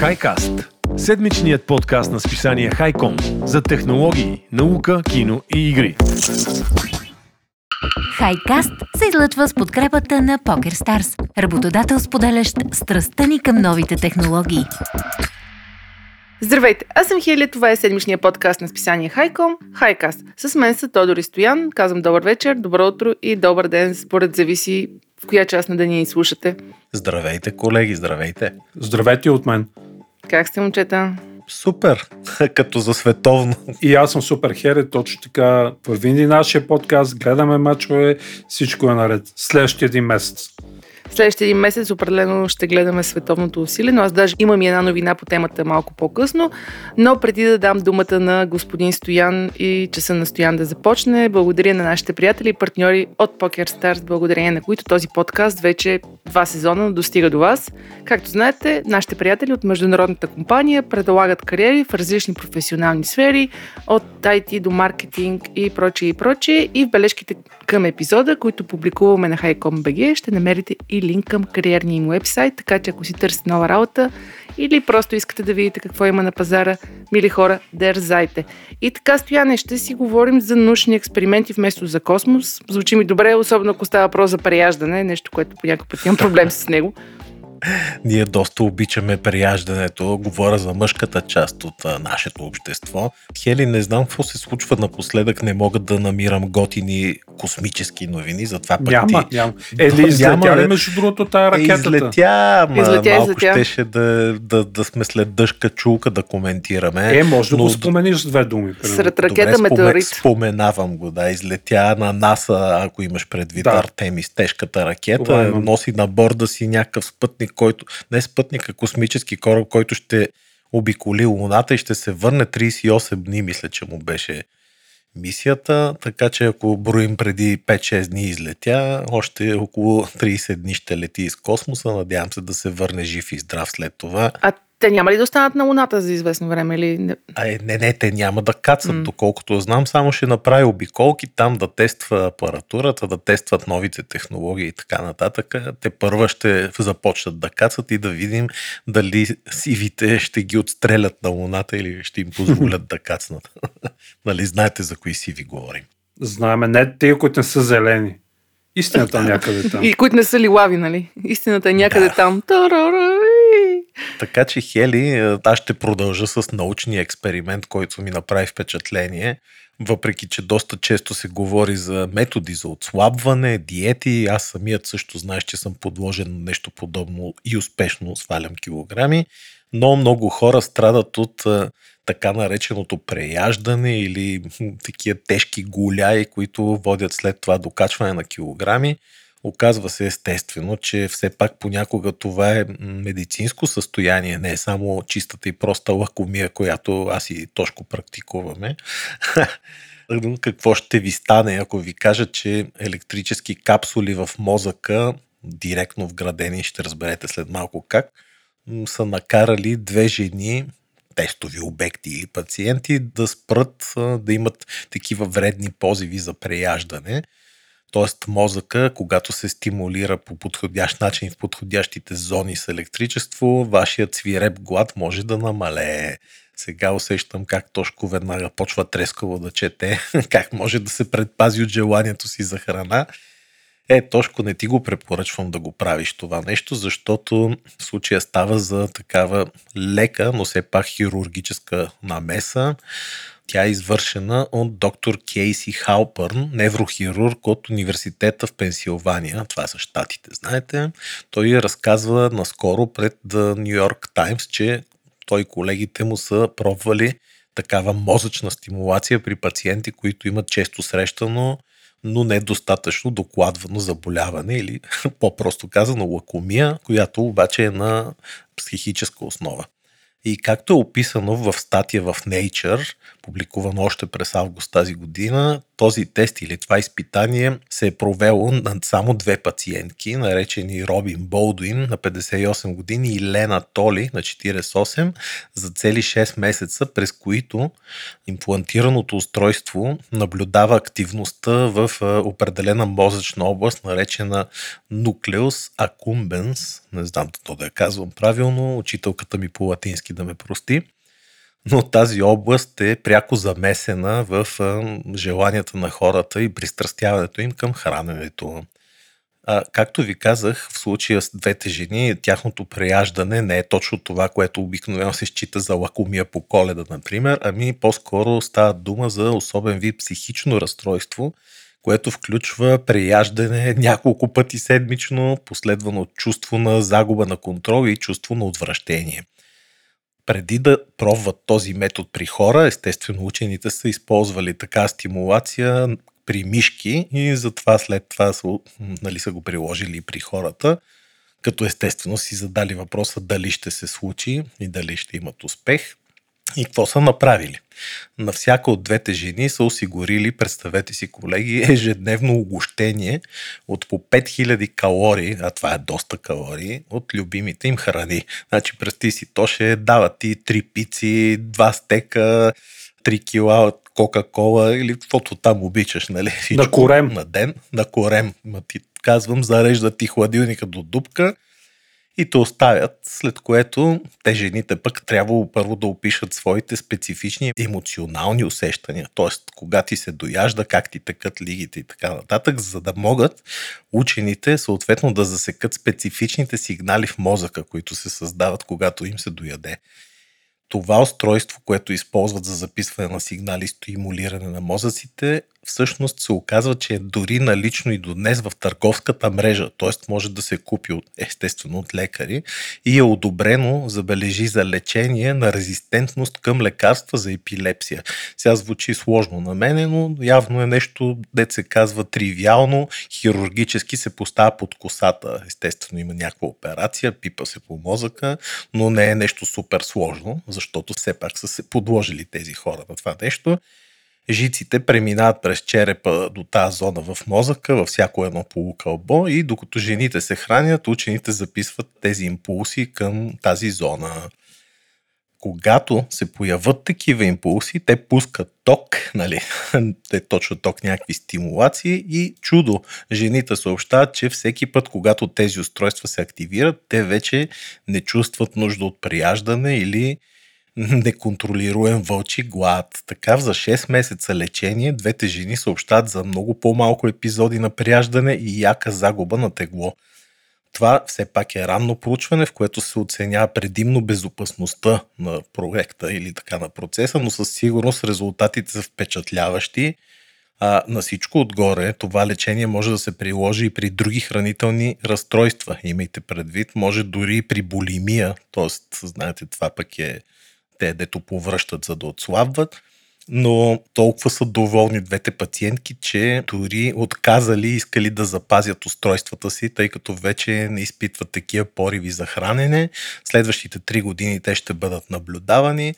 Хайкаст – седмичният подкаст на списание Хайком за технологии, наука, кино и игри. Хайкаст се излъчва с подкрепата на PokerStars, работодател споделящ страстта ни към новите технологии. Здравейте, аз съм Хелия, това е седмичния подкаст на списание Хайком, Хайкаст. С мен са Тодор и Стоян. Казвам добър вечер, добро утро и добър ден, според зависи в коя част на деня ни слушате. Здравейте, колеги, здравейте. Здравейте от мен. Как сте, момчета? Супер, като за световно. И аз съм супер хере, точно така. Върви нашия подкаст, гледаме мачове, всичко е наред. Следващия един месец. Следващия един месец определено ще гледаме световното усилие, но аз даже имам и една новина по темата малко по-късно. Но преди да дам думата на господин Стоян и часа на Стоян да започне, благодаря на нашите приятели и партньори от Poker Stars, благодарение на които този подкаст вече два сезона достига до вас. Както знаете, нашите приятели от международната компания предлагат кариери в различни професионални сфери, от IT до маркетинг и прочее и прочее. И в бележките към епизода, които публикуваме на HiCom.bg, ще намерите и линк към кариерния им вебсайт, така че ако си търсите нова работа или просто искате да видите какво има на пазара, мили хора, дерзайте. И така, Стояне, ще си говорим за научни експерименти вместо за космос. Звучи ми добре, особено ако става въпрос за преяждане, нещо, което по някакъв път имам проблем с него. Ние доста обичаме прияждането. Говоря за мъжката част от а, нашето общество. Хели, не знам какво се случва напоследък. Не мога да намирам готини космически новини, затова пък Няма, ти... няма. Е, ли излетя ли между другото тая Е, ракетата? излетя, ма Излетя, малко излетя. щеше да, да, да сме след дъжка чулка да коментираме. Е, може да но го спомениш с две думи. примерно. Сред Добре, ракета спомен- метеорит. Споменавам го, да. Излетя на НАСА, ако имаш предвид Да. Артемис, тежката ракета. имам. Носи на борда си някакъв спътник, който... Не спътник, а космически кораб, който ще обиколи Луната и ще се върне 38 дни, мисля, че му беше мисията. Така че ако броим преди 5-6 дни излетя, още около 30 дни ще лети из космоса. Надявам се да се върне жив и здрав след това. А те няма ли да останат на Луната за известно време? Или... не? А, е, не, не, те няма да кацат, mm. доколкото знам, само ще направи обиколки там да тества апаратурата, да тестват новите технологии и така нататък. Те първа ще започнат да кацат и да видим дали сивите ще ги отстрелят на Луната или ще им позволят да кацнат. нали знаете за кои сиви говорим. Знаеме, не те, които не са зелени. Истината някъде там. И които не са лилави, нали? Истината е някъде Да. там. Тарара. Така че, Хели, е, аз ще продължа с научния експеримент, който ми направи впечатление. Въпреки, че доста често се говори за методи за отслабване, диети, аз самият също знаеш, че съм подложен на нещо подобно и успешно свалям килограми, но много хора страдат от а, така нареченото преяждане или такива тежки голяи, които водят след това до качване на килограми. Оказва се естествено, че все пак понякога това е медицинско състояние, не е само чистата и проста лакомия, която аз и Тошко практикуваме. Какво ще ви стане, ако ви кажа, че електрически капсули в мозъка, директно вградени, ще разберете след малко как, са накарали две жени, тестови обекти или пациенти, да спрат да имат такива вредни позиви за преяждане. Тоест мозъка, когато се стимулира по подходящ начин в подходящите зони с електричество, вашият свиреп глад може да намалее. Сега усещам как Тошко веднага почва трескаво да чете, как може да се предпази от желанието си за храна. Е, Тошко, не ти го препоръчвам да го правиш това нещо, защото в случая става за такава лека, но все пак хирургическа намеса. Тя е извършена от доктор Кейси Халпърн, неврохирург от университета в Пенсилвания. Това са щатите, знаете. Той разказва наскоро пред York Times, че той и колегите му са пробвали такава мозъчна стимулация при пациенти, които имат често срещано, но недостатъчно докладвано заболяване или по-просто казано лакомия, която обаче е на психическа основа. И както е описано в статия в Nature, публикувано още през август тази година, този тест или това изпитание се е провело над само две пациентки, наречени Робин Болдуин на 58 години и Лена Толи на 48 за цели 6 месеца, през които имплантираното устройство наблюдава активността в определена мозъчна област, наречена Nucleus accumbens. Не знам то да я казвам правилно, учителката ми по латински да ме прости но тази област е пряко замесена в желанията на хората и пристрастяването им към храненето. А, както ви казах, в случая с двете жени, тяхното преяждане не е точно това, което обикновено се счита за лакомия по коледа, например, ами по-скоро става дума за особен вид психично разстройство, което включва преяждане няколко пъти седмично, последвано от чувство на загуба на контрол и чувство на отвращение – преди да пробват този метод при хора, естествено учените са използвали така стимулация при мишки и затова след това са, нали, са го приложили при хората, като естествено си задали въпроса дали ще се случи и дали ще имат успех. И какво са направили? На всяка от двете жени са осигурили, представете си колеги, ежедневно огощение от по 5000 калории, а това е доста калории, от любимите им храни. Значи, представи си, то ще дава ти 3 пици, 2 стека, 3 кила от Кока-кола или каквото там обичаш, нали? Всичко на корем. На ден, на корем. Ма ти казвам, зарежда ти хладилника до дупка и те оставят, след което те жените пък трябва първо да опишат своите специфични емоционални усещания, т.е. кога ти се дояжда, как ти текат лигите и така нататък, за да могат учените съответно да засекат специфичните сигнали в мозъка, които се създават, когато им се дояде това устройство, което използват за записване на сигнали и стимулиране на мозъците, всъщност се оказва, че е дори налично и до днес в търговската мрежа, т.е. може да се купи от, естествено от лекари и е одобрено, забележи за лечение на резистентност към лекарства за епилепсия. Сега звучи сложно на мене, но явно е нещо, дет се казва тривиално, хирургически се поставя под косата. Естествено има някаква операция, пипа се по мозъка, но не е нещо супер сложно, защото все пак са се подложили тези хора на това нещо жиците преминават през черепа до тази зона в мозъка, във всяко едно полукълбо и докато жените се хранят, учените записват тези импулси към тази зона. Когато се появат такива импулси, те пускат ток, нали, те точно ток, някакви стимулации и чудо. Жените съобщават, че всеки път, когато тези устройства се активират, те вече не чувстват нужда от прияждане или неконтролируем вълчи глад. Така за 6 месеца лечение двете жени съобщат за много по-малко епизоди на прияждане и яка загуба на тегло. Това все пак е ранно проучване, в което се оценява предимно безопасността на проекта или така на процеса, но със сигурност резултатите са впечатляващи. А, на всичко отгоре, това лечение може да се приложи и при други хранителни разстройства. Имайте предвид, може дори и при булимия, т.е. знаете, това пък е те дето повръщат за да отслабват, но толкова са доволни двете пациентки, че дори отказали искали да запазят устройствата си, тъй като вече не изпитват такива пориви за хранене. Следващите три години те ще бъдат наблюдавани,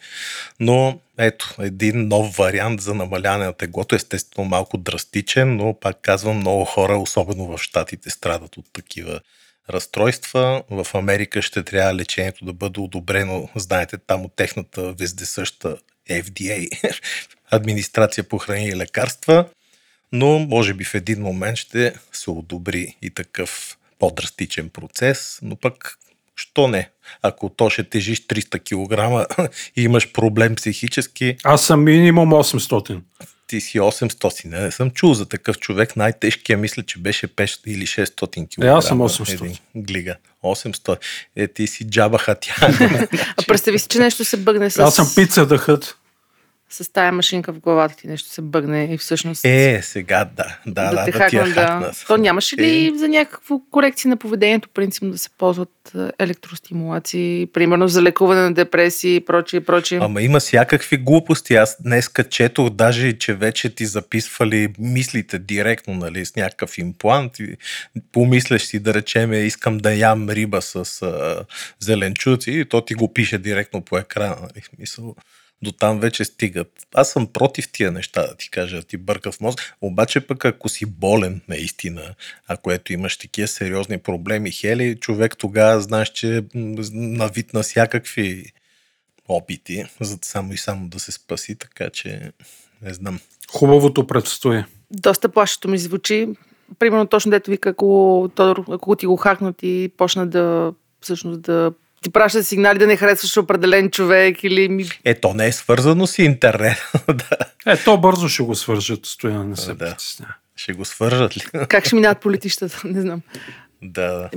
но ето, един нов вариант за намаляване на теглото, естествено малко драстичен, но пак казвам, много хора, особено в Штатите, страдат от такива разстройства. В Америка ще трябва лечението да бъде одобрено, знаете, там от техната вездесъща FDA, администрация по храни и лекарства, но може би в един момент ще се одобри и такъв по-драстичен процес, но пък що не? Ако то ще тежиш 300 кг и имаш проблем психически. Аз съм минимум 800 ти си 800. Не, не съм чул за такъв човек. Най-тежкия мисля, че беше 500 или 600 кг. Е, аз съм 800. глига. 800. Е, ти си джаба хатя. а представи си, че нещо се бъгне с... Аз съм пица дъхът. С тая машинка в главата ти нещо се бъгне и всъщност... Е, сега да. Да, да, да, те да, хакнат. То нямаше ли Е. за някакво корекции на поведението, принципно да се ползват електростимулации, примерно за лекуване на депресии и прочие, прочие? Ама има всякакви глупости. Аз днес четох даже, че вече ти записвали мислите директно, нали, с някакъв имплант. И помисляш си, да речеме, искам да ям риба с а, зеленчуци и то ти го пише директно по екрана. Нали, смисъл, до там вече стигат. Аз съм против тия неща, да ти кажа, ти бърка в мозък. Обаче пък ако си болен наистина, ако ето имаш такива сериозни проблеми, хели, човек тогава знаеш, че навид на всякакви опити, за само и само да се спаси, така че не знам. Хубавото предстои. Доста плашето ми звучи. Примерно точно дето вика, ако, Тодор, ако ти го хакнат и почна да всъщност да ти праща сигнали да не харесваш определен човек или. Е, то не е свързано с интернет. да, Е, то бързо ще го свържат, стоян, не се Да. притесня. ще го свържат ли? Как ще минават по летищата, не знам. да.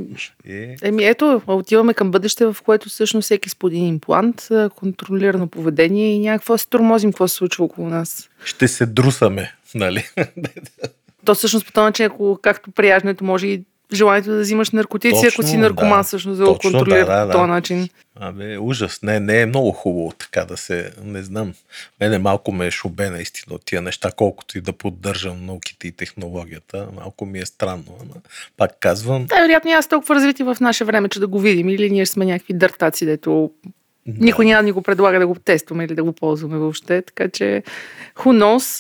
Е, Еми ето, отиваме към бъдеще, в което всъщност всеки с по един имплант, контролирано поведение и някакво се тормозим какво се случва около нас. ще се друсаме, нали? То всъщност по този начин, ако както прияждането може и желанието да взимаш наркотици, ако Точно, си наркоман, да. всъщност да го контролира да, да, по този да. начин. Абе, ужас. Не, не е много хубаво така да се... Не знам. Мене малко ме е шубе наистина от тия неща, колкото и да поддържам науките и технологията. Малко ми е странно. Ама, пак казвам, Да, вероятно аз толкова развити в наше време, че да го видим или ние сме някакви дъртаци, дето никой няма да ни го предлага да го тестваме или да го ползваме въобще. Така че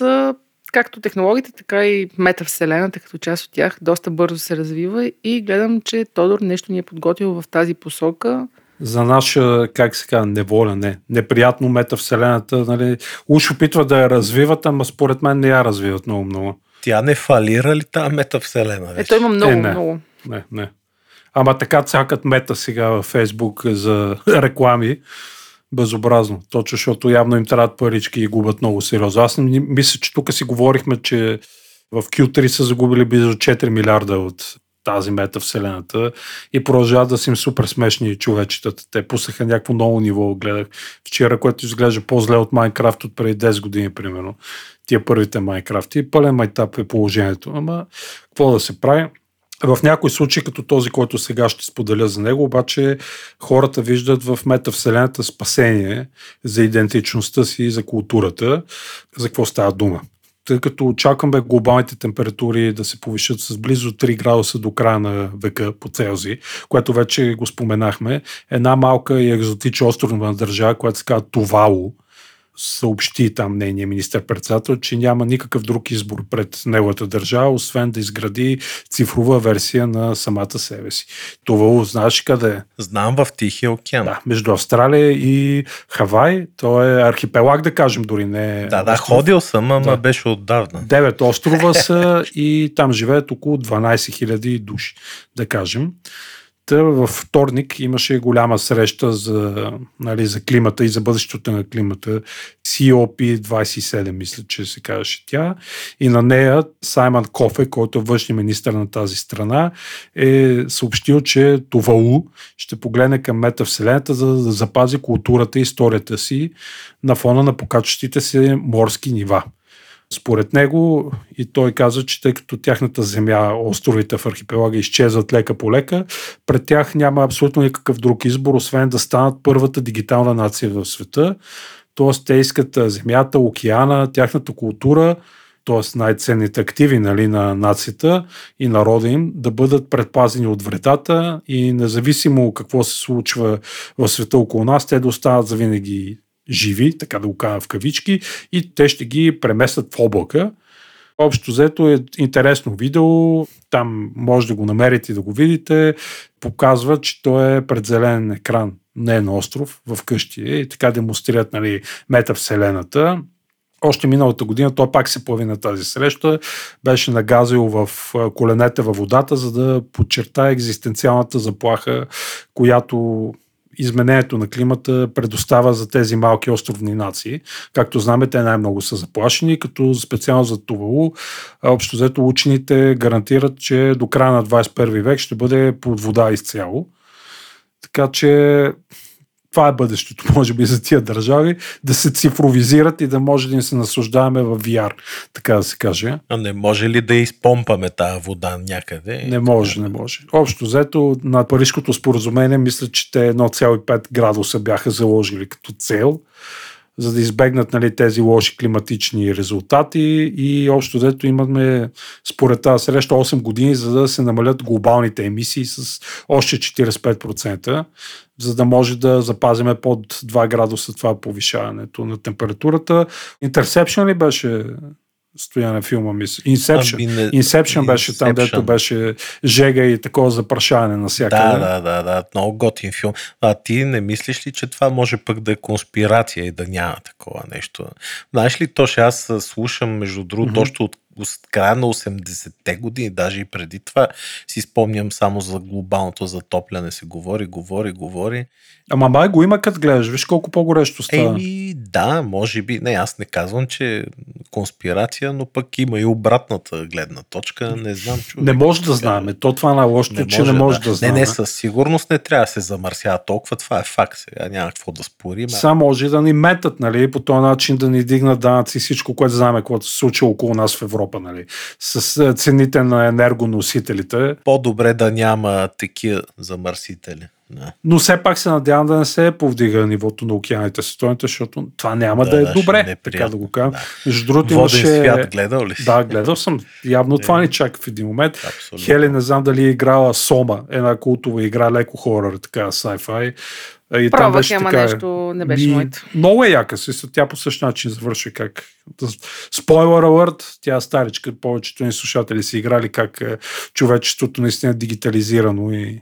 а, както технологиите, така и метавселената като част от тях доста бързо се развива и гледам, че Тодор нещо ни е подготвил в тази посока. За наша, как се казва, неволя, не. Неприятно метавселената, нали, уж опитват да я развиват, ама според мен не я развиват много много. тя не фалира ли тази метавселена? вече? Ето има много, Е, не. много. Не, не. Ама така цакат мета сега във Фейсбук за реклами. Безобразно. Точно, защото явно им трябват парички и губят много сериозно. Аз не, мисля, че тук си говорихме, че в Q3 са загубили близо 4 милиарда от тази мета вселената и продължават да са им супер смешни човечетата. Те пуснаха някакво ново ниво, гледах вчера, което изглежда по-зле от Майнкрафт от преди 10 години, примерно. Тия първите Майнкрафти. Пълен майтап е положението. Ама, какво да се прави? В някои случаи, като този, който сега ще споделя за него, обаче хората виждат в метавселената спасение за идентичността си и за културата. За какво става дума? Тъй като очакваме глобалните температури да се повишат с близо 3 градуса до края на века по Целзий, което вече го споменахме, една малка и екзотична островна държава, която се казва Тувало, съобщи там нейния министър-председател, че няма никакъв друг избор пред неговата държава, освен да изгради цифрова версия на самата себе си. Това знаеш къде е? Знам в Тихия океан. Да, между Австралия и Хавай. То е архипелаг, да кажем, дори не е да, да остров. ходил съм, ама Да. беше отдавна. Девет острова са и там живеят около 12 000 души, да кажем. Та във вторник имаше голяма среща за, нали, за климата и за бъдещето на климата. COP27, мисля, че се казваше тя. И на нея Саймън Кофе, който е външния министр на тази страна, е съобщил, че Тувалу ще погледне към метавселената, за да запази културата и историята си на фона на покачващите се морски нива. Според него и той каза, че тъй като тяхната земя, островите в архипелага изчезват лека по лека, пред тях няма абсолютно никакъв друг избор, освен да станат първата дигитална нация в света. Тоест те искат земята, океана, тяхната култура, т.е. най-ценните активи нали, на нацията и народа им да бъдат предпазени от вредата и независимо какво се случва в света около нас, те да останат завинаги живи, така да го кажа в кавички, и те ще ги преместят в облака. Общо взето е интересно видео, там може да го намерите и да го видите. Показва, че той е пред зелен екран, не е на остров, в къщи. И така демонстрират нали, метавселената. Още миналата година той пак се появи на тази среща, беше нагазил в коленете във водата, за да подчертае екзистенциалната заплаха, която изменението на климата предоставя за тези малки островни нации. Както знаме, те най-много са заплашени, като специално за Тувалу, общо взето учените гарантират, че до края на 21 век ще бъде под вода изцяло. Така че това е бъдещето, може би, за тия държави, да се цифровизират и да може да им се наслаждаваме в VR, така да се каже. А не може ли да изпомпаме тази вода някъде? Не може, не може. Общо взето на Парижското споразумение мисля, че те 1,5 градуса бяха заложили като цел за да избегнат нали, тези лоши климатични резултати и общо дето имаме според тази среща 8 години, за да се намалят глобалните емисии с още 45%, за да може да запазиме под 2 градуса това повишаването на температурата. Интерсепшн ли беше стояне филма, мисля. Inception. Ами не... Inception беше Inception. там, дето беше жега и такова запрашаване на всякъде. Да, да, да, да, много готин филм. А ти не мислиш ли, че това може пък да е конспирация и да няма такова нещо? Знаеш ли, Тоше, аз слушам, между другото, mm-hmm. още от края на 80-те години, даже и преди това, си спомням само за глобалното затопляне се говори, говори, говори. Ама май го има като гледаш, виж колко по-горещо става. Еми, да, може би. Не, аз не казвам, че конспирация, но пък има и обратната гледна точка. Не знам, човек. Не може да знаем. То това на лошото, че не може да, да знаем. Не, не, със сигурност не трябва да се замърсява толкова. Това е факт. Сега няма какво да спорим. Само може да ни метат, нали, по този начин да ни дигнат данъци всичко, което знаем, което се случва около нас в Европа, нали, с цените на енергоносителите. По-добре да няма такива замърсители. Да. Но все пак се надявам да не се повдига нивото на океаните световните, защото това няма да, да е добре, е така да го кажа. Да. Между другото имаше... свят гледал ли си? Да, гледал съм. Явно това ни чака в един момент. Абсолютно. Хели, не знам дали е играла Сома, една култова игра, леко хорър, така, sci-fi. И Пробвах, там беше ама така, нещо не беше моето. Много е яка, си, тя по същия начин завършва как. Спойлер алърт, тя е старичка, повечето ни слушатели са играли как е, човечеството наистина е дигитализирано и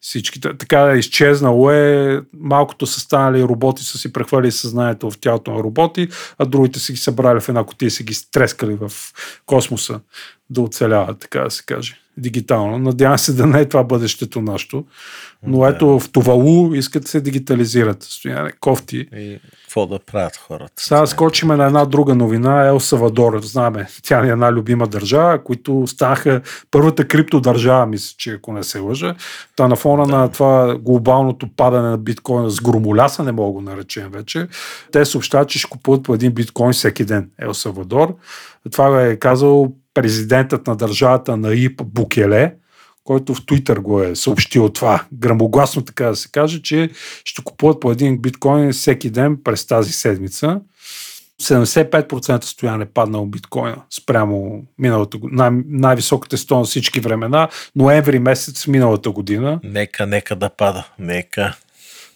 всички. Така е изчезнало е, малкото са станали роботи, са си прехвали съзнанието в тялото на роботи, а другите са ги събрали в една котия и са ги стрескали в космоса да оцеляват, така да се каже, дигитално. Надявам се да не е това бъдещето нашето. Но да. ето в Тувалу искат да се дигитализират. Стояне, кофти. И какво да правят хората? Сега скочиме на една друга новина. Ел Савадор, знаме, тя е една любима държава, които станаха първата криптодържава, мисля, че ако не се лъжа. Та на фона да. на това глобалното падане на биткоина с громоляса, не мога го наречем вече, те съобщават, че ще купуват по един биткоин всеки ден. Ел Савадор. Това е казал президентът на държавата на ИП Букеле, който в Твитър го е съобщил това, грамогласно така да се каже, че ще купуват по един биткоин всеки ден през тази седмица. 75% стояне паднало биткоина спрямо миналата година. Най- най-високата стойност всички времена, ноември месец миналата година. Нека, нека да пада. Нека.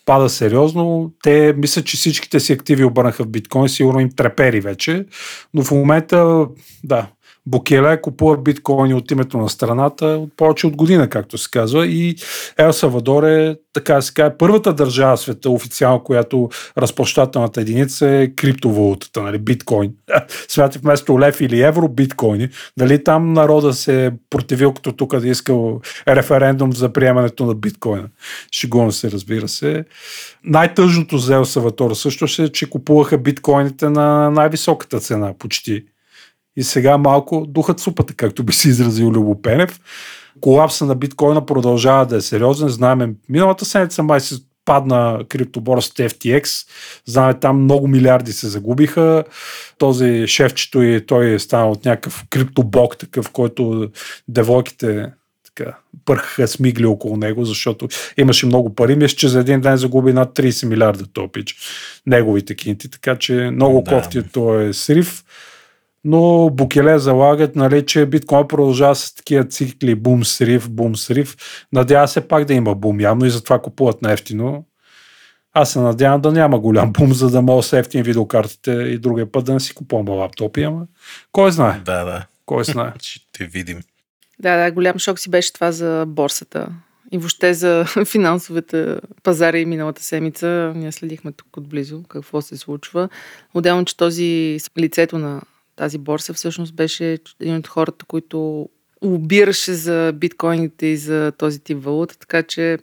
Пада сериозно. Те мислят, че всичките си активи обърнаха в биткоин, сигурно им трепери вече. Но в момента, да, Букеле купува биткоини от името на страната от повече от година, както се казва. И Ел Савадор е, така се каже, първата държава в света официално, която разплащателната единица е криптовалутата, нали, биткоин. Смятах вместо лев или евро, биткоини. Дали там народа се е противил като тук да искал референдум за приемането на биткоина. Шигуна се, разбира се. Най-тъжното за Ел Саватор също е, че купуваха биткоините на най-високата цена, почти и сега малко духът супата, както би се изразил Любо Пенев. Колапса на биткоина продължава да е сериозен. Знаем, миналата седмица май се падна криптоборсата FTX. Знаем, там много милиарди се загубиха. Този шефчето и той е станал от някакъв криптобок, такъв, който девойките така, пърхаха смигли около него, защото имаше много пари. Мисля, че за един ден загуби над 30 милиарда топич неговите кинти, така че много да. кофти той е срив но Букеле залагат, нали, че биткоин продължава с такива цикли бум срив, бум срив. Надява се пак да има бум, явно и затова купуват нефтино. Аз се надявам да няма голям бум, за да мога с ефтин видеокартите и другия път да не си купувам лаптопи, ама кой знае? Да, да. Кой знае? Ще видим. Да, да, голям шок си беше това за борсата и въобще за финансовите пазари миналата седмица. Ние следихме тук отблизо какво се случва. Отделно, че този лицето на тази борса всъщност беше един от хората, които лобираше за биткоините и за този тип валута, така че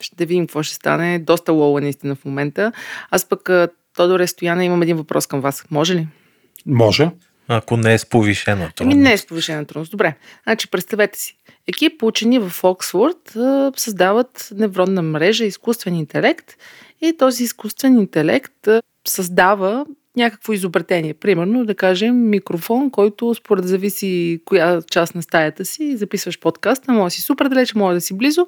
ще видим какво ще стане. Доста лоу наистина в момента. Аз пък, Тодор Стояна, имам един въпрос към вас. Може ли? Може. Ако не е с повишена Ами трудност. не е с повишена трудност. Добре. Значи, представете си. Екип учени в Оксфорд създават невронна мрежа, изкуствен интелект и този изкуствен интелект създава някакво изобретение. Примерно, да кажем, микрофон, който според зависи коя част на стаята си, записваш подкаста, може да си супер далеч, може да си близо,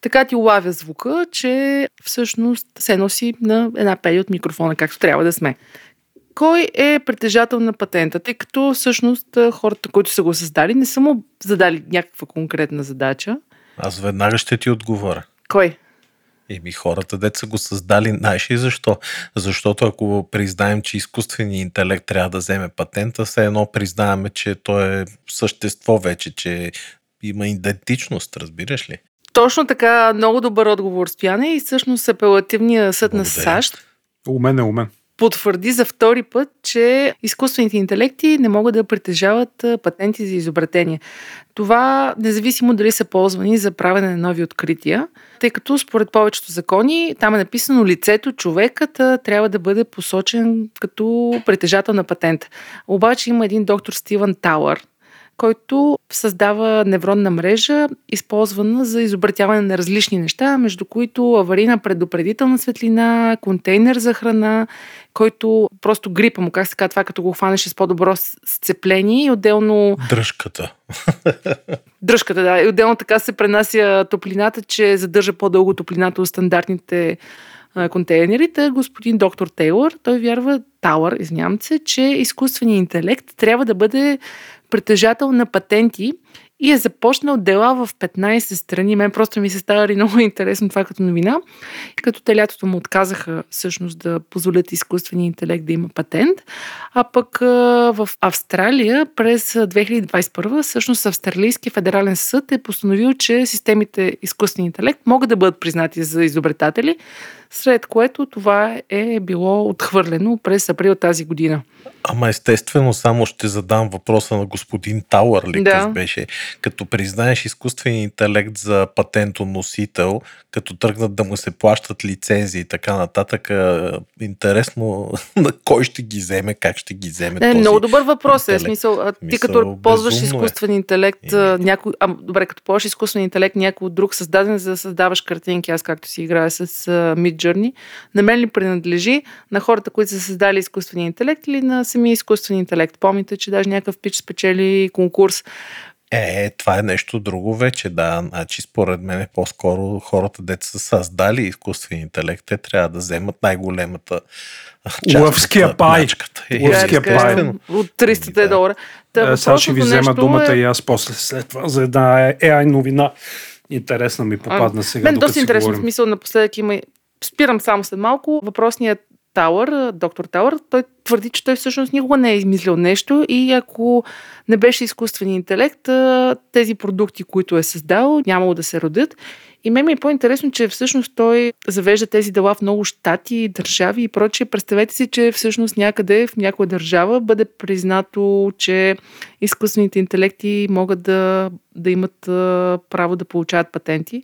така ти улавя звука, че всъщност се носи на една пея от микрофона, както трябва да сме. Кой е притежател на патента? Тъй като всъщност хората, които са го създали, не са му задали някаква конкретна задача. Аз веднага ще ти отговоря. Кой? Еми хората, деца са го създали, знаеш ли защо? Защото ако признаем, че изкуственият интелект трябва да вземе патента, все едно признаваме, че то е същество вече, че има идентичност, разбираш ли? Точно така, много добър отговор, Стояне. И всъщност апелативният съд на Благодаря. САЩ Умен е умен. Потвърди за втори път, че изкуствените интелекти не могат да притежават патенти за изобретение. Това независимо дали са ползвани за правене на нови открития, тъй като според повечето закони там е написано лицето, човекът трябва да бъде посочен като притежател на патент. Обаче има един доктор Стивън Тауър, който създава невронна мрежа, използвана за изобретяване на различни неща, между които аварийна предупредителна светлина, контейнер за храна, който просто грипа му, как се казва това, като го хванеш с по-добро сцепление и отделно Дръжката. дръжката, да, и отделно така се пренася топлината, че задържа по-дълго топлината от стандартните а, контейнери. Та господин доктор Тейлър, той вярва, Тауър, извинявам се, че изкуственият интелект трябва да бъде притежател на патенти и е започнал дела в 15 страни. Мен просто ми се става много интересно това като новина. Като те лятото му отказаха всъщност да позволят изкуствения интелект да има патент. А пък в Австралия през 2021 всъщност Австралийски федерален съд е постановил, че системите изкуствен интелект могат да бъдат признати за изобретатели, след което това е било отхвърлено през април тази година. Ама естествено, само ще задам въпроса на господин Тауър ли да. беше. Като признаеш изкуствен интелект за патентоносител, като тръгнат да му се плащат лицензии и така нататък, интересно на кой ще ги вземе, как ще ги вземе Не, този много добър въпрос е. Смисъл, а, ти Мисъл, като ползваш е. изкуствен интелект, а, някой, а, добре, като ползваш изкуствен интелект, някой друг създаден за да създаваш картинки, аз както си играя с uh, Mid Journey, на мен ли принадлежи на хората, които са създали изкуствения интелект или на самия изкуствен интелект? Помните, че даже някакъв пич спечели конкурс. Е, това е нещо друго вече, да. Значи, според мен е по-скоро хората, деца са създали изкуствен интелект, те трябва да вземат най-големата част Лъвския пай. мячката. Е, Лъвския Така, пай. От 300 Да. долара. Та, Е, сега ще ви взема думата е... и аз после след това за една AI новина. Интересна ми попадна сега, Мен доста говорим. смисъл напоследък има... и- Спирам само след малко. Въпросният Тауър, доктор Тауър, той твърди, че той всъщност никога не е измислил нещо и ако не беше изкуствен интелект, тези продукти, които е създал, нямало да се родят. И мен ми е по-интересно, че всъщност той завежда тези дела в много щати, държави и прочее. Представете си, че всъщност някъде в някоя държава бъде признато, че изкуствените интелекти могат да, да имат право да получават патенти.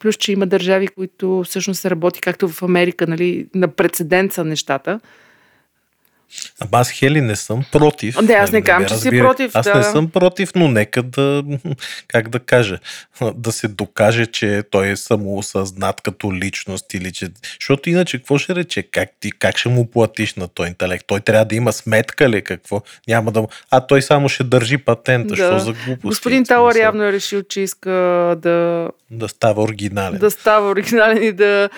Плюс, че има държави, които всъщност се работи както в Америка, нали, на прецедент са нещата. Ама аз Хели не съм против. Да, аз не Нали, казвам, че си против, Аз да. не съм против, но нека да, как да кажа, да се докаже, че той е самоосъзнат като личност или че... Защото иначе какво ще рече? Как, ти, как ще му платиш на този интелект? Той трябва да има сметка ли какво? Няма да. А той само ще държи патента. Що за глупости? Господин смисъл, явно е решил, че иска да, Да става оригинален. да става оригинален и да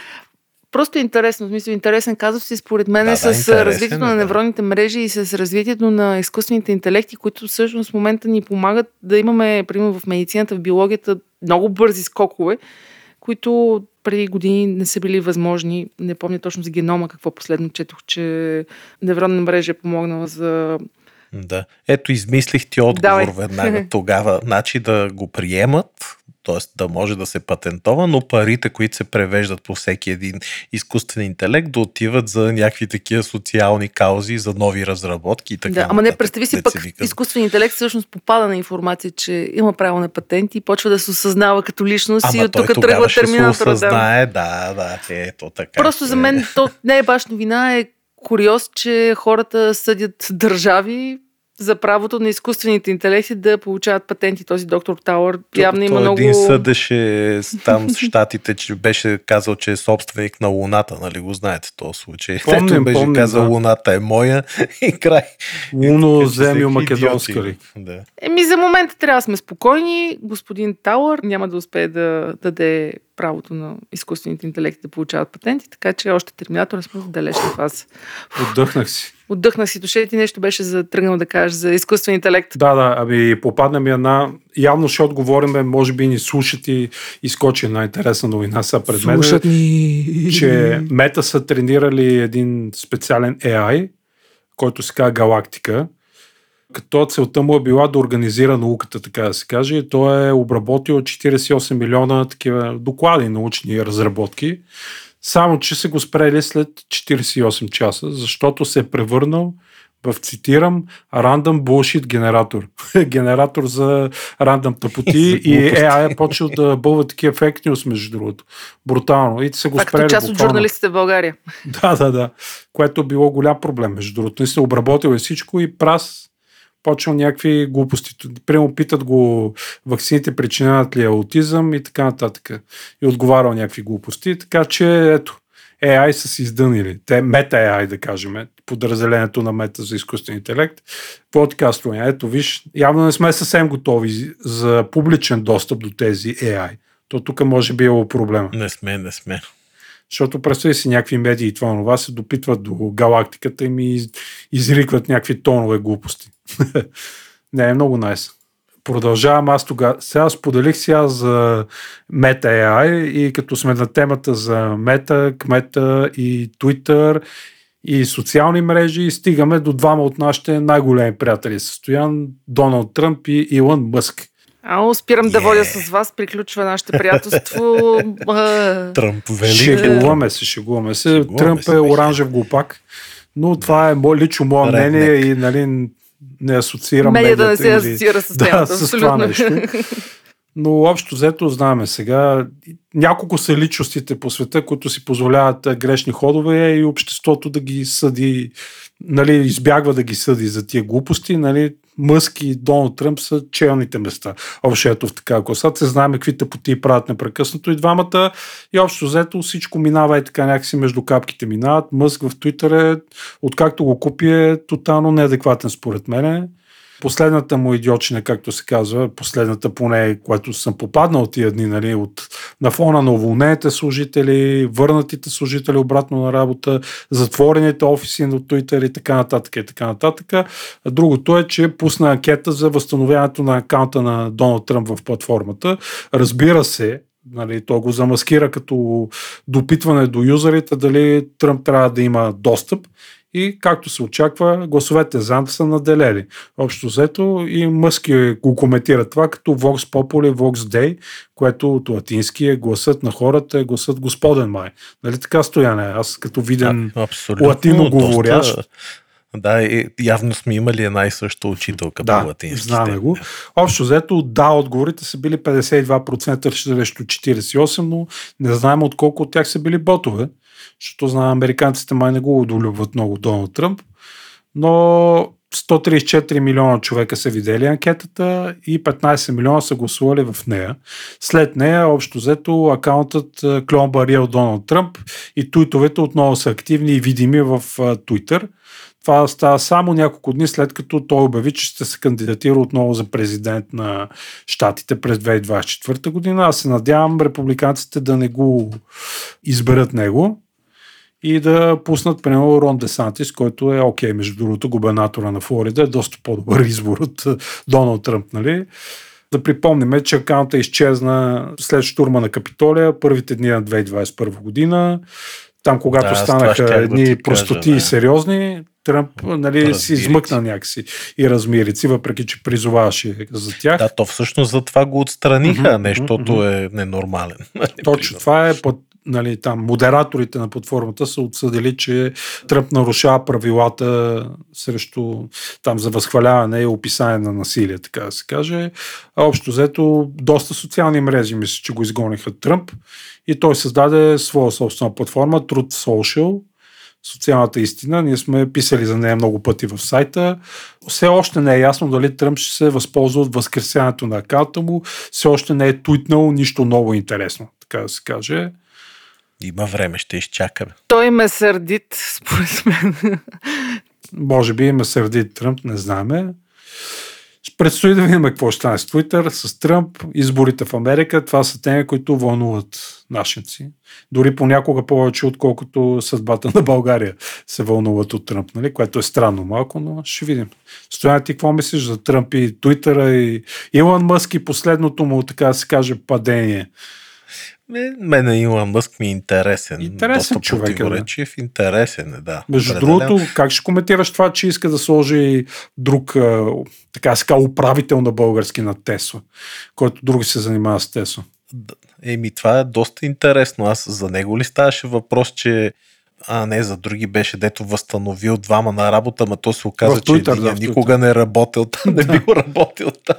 Просто е интересно, в смисъл интересен казус и според мен Да, е да, с интересен развитието е, на да. невронните мрежи и с развитието на изкуствените интелекти, които всъщност в момента ни помагат да имаме, примерно в медицината, в биологията, много бързи скокове, които преди години не са били възможни. Не помня точно за генома какво последно четох, че невронна мрежа е помогнала за Да. Ето, измислих ти отговор Давай. веднага тогава. Значи да го приемат, т.е. да може да се патентова, но парите, които се превеждат по всеки един изкуствен интелект, да отиват за някакви такива социални каузи, за нови разработки и така. да, ама не, представи си пък изкуствен интелект всъщност попада на информация, че има право на патент и почва да се осъзнава като личност и Ама от той тук тръгва терминатора. Да. осъзнае, да, да, ето така. Просто за е. мен то не е баш новина, е куриоз, че хората съдят държави за правото на изкуствените интелекти да получават патенти. Този доктор Тауър явно има Той много... един съдеше там с щатите, че беше казал, че е собственик на Луната, нали го знаете този случай. Помним, Ето беше помним, казал да. Луната е моя и край. Луно, че земю, македонска ли? Да. Еми, за момента трябва да сме спокойни. Господин Тауър няма да успее да даде правото на изкуствените интелекти да получават патенти, така че още терминатора сме в далечна фаза. Отдъхнах си. Отдъхнах си душите ти нещо беше за тръгнал да кажеш за изкуствен интелект. Да, да, ами попадна ми една, явно ще отговориме, може би ни слушат и изкочи една интересна новина са пред мен. ни! че Мета са тренирали един специален AI, който се казва Галактика, като целта му е била да организира науката, така да се каже. И той е обработил 48 милиона такива доклади, научни разработки, само че се го спрели след 48 часа, защото се е превърнал в, цитирам, рандъм bullshit генератор. генератор за рандъм тъпоти и. AI е почел да бълва такива фейк между другото. Брутално. И са го Това спрели като част от журналистите в България. Да, да, да. Което било голям проблем. Между другото, наистина обработил е всичко и прас почвал някакви глупости. Прямо питат го вакцините причиняват ли аутизъм и така нататък. И отговарял някакви глупости. Така че, ето, AI са си издънили. Те мета AI, да кажем, подразделението на мета за изкуствен интелект. Подкастване. Ето, виж, явно не сме съвсем готови за публичен достъп до тези AI. То тук може би е проблема. Не сме, не сме. Защото представи си някакви медии и това това се допитват до галактиката и ми из- изрикват някакви тонове глупости. Не, е много найс. Продължавам аз тогава. Сега споделих сега за Meta AI и като сме на темата за Meta, Кмета и Twitter и социални мрежи, стигаме до двама от нашите най-големи приятели. Стоян Доналд Тръмп и Илон Мъск. Ао, спирам да Е. водя с вас, приключва нашето приятелство. А, Тръмп велик. Шегуваме се, шегуваме се. Шегуваме Тръмп се, е оранжев глупак, но това е мое, лично мое мнение и нали, не асоциирам медията не медията се асоциира с да, темата. с това нещо. Но общо взето знаеме сега, няколко са личностите по света, които си позволяват а, грешни ходове и обществото да ги съди, нали, избягва да ги съди за тия глупости. Нали, Мъск и Доналд Тръмп са челните места. Общо в коса. Се знаем какви тъпоти правят непрекъснато и двамата. И общо взето всичко минава и така някакси между капките минават. Мъск в Твитър е, откакто го купи е тотално неадекватен според мен. Последната му идиочина, както се казва, последната поне, което съм попаднал тия дни, нали, от, на фона на уволнените служители, върнатите служители обратно на работа, затворените офиси на Twitter и така нататък и така нататък. Другото е, че пусна анкета за възстановяването на акаунта на Доналд Тръмп в платформата. Разбира се, Нали, той го замаскира като допитване до юзерите дали Тръмп трябва да има достъп и както се очаква, гласовете за са наделели. Общо взето и Мъски го коментира това като Vox Populi, Vox Dei, което от латински е гласът на хората, е гласът Господен май. Нали така стояне? Аз като виден А, абсолютно. латино говорящ. доста- Да, и явно сме имали една и съща учителка Да, по латински. знаме го. Общо взето, да, отговорите са били 52% срещу 48%, но не знаем от колко от тях са били ботове, защото знаем, американците май не го удолюбват много Доналд Тръмп, но 134 милиона човека са видели анкетата и 15 милиона са гласували в нея. След нея, общо взето, акаунтът Клон Бариел Доналд Тръмп и туитовете отново са активни и видими в Twitter. Това става само няколко дни след като той обяви, че ще се кандидатира отново за президент на щатите през 2024 година. Аз се надявам републиканците да не го изберат него и да пуснат, примерно, Рон Десантис, който е окей, между другото, губернатора на Флорида, е доста по-добър избор от е, Доналд Тръмп, нали? Да припомним, че акаунта изчезна след штурма на Капитолия, първите дни на 2021 година. Там, когато Да, станаха едни простоти да. и сериозни, Тръмп нали, си измъкна някакси и размирици, въпреки че призоваваше за тях. Да, то всъщност за това го отстраниха, Мгм, нещото мгм. е ненормален. Нали, Точно това е под, нали, там, модераторите на платформата са отсъдили, че Тръмп нарушава правилата срещу там за възхваляване и описание на насилие, така да се каже. А общо взето, доста социални мрежи мисля, че го изгониха Тръмп и той създаде своя собствена платформа Truth Social. Социалната истина. Ние сме писали за нея много пъти в сайта. Все още не е ясно дали Тръмп ще се възползва от възкресяването на акаунта му. Все още не е туитнал нищо много интересно, така да се каже. Има време, ще изчакаме. Той ме сърдит, според мен. Може би има сърдит Тръмп, не знаеме. Предстои да видим какво ще стане с Твитър, с Тръмп, изборите в Америка. Това са теми, които вълнуват нашинци. Дори понякога повече, отколкото съдбата на България се вълнуват от Тръмп, нали? което е странно малко, но ще видим. Стоян, ти какво мислиш за Тръмп и Твитъра и Илон Мъск и последното му, така да се каже, падение? Мен на Илон Мъск ми е интересен. Интересен Доста човек е, да. Интересен е, да. Между другото, как ще коментираш това, че иска да сложи друг, така да казва, управител на български на Тесла, който други се занимава с Тесла? Д- Еми, това е доста интересно. Аз за него ли ставаше въпрос, че а не, за други беше, дето възстановил двама на работа, ма то се оказа, В че Twitter, да, никога не е работил там, не бил работил там.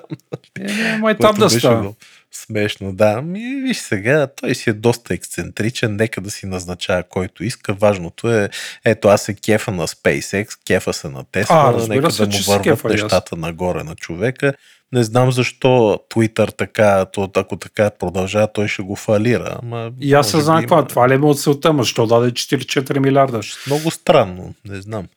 Е, май там да става. Смешно, да. Ми, виж сега, той си е доста ексцентричен, нека да си назначава който иска. Важното е, ето аз се кефа на SpaceX, кефа се на Tesla, А, нека се, да му върват кефа и аз. нещата нагоре на човека. Не знам защо Twitter така, то, ако така продължава, той ще го фалира. Ама, И аз се знам каква. има- Това ли е от целта, ма що даде 4-4 милиарда? много странно, не знам.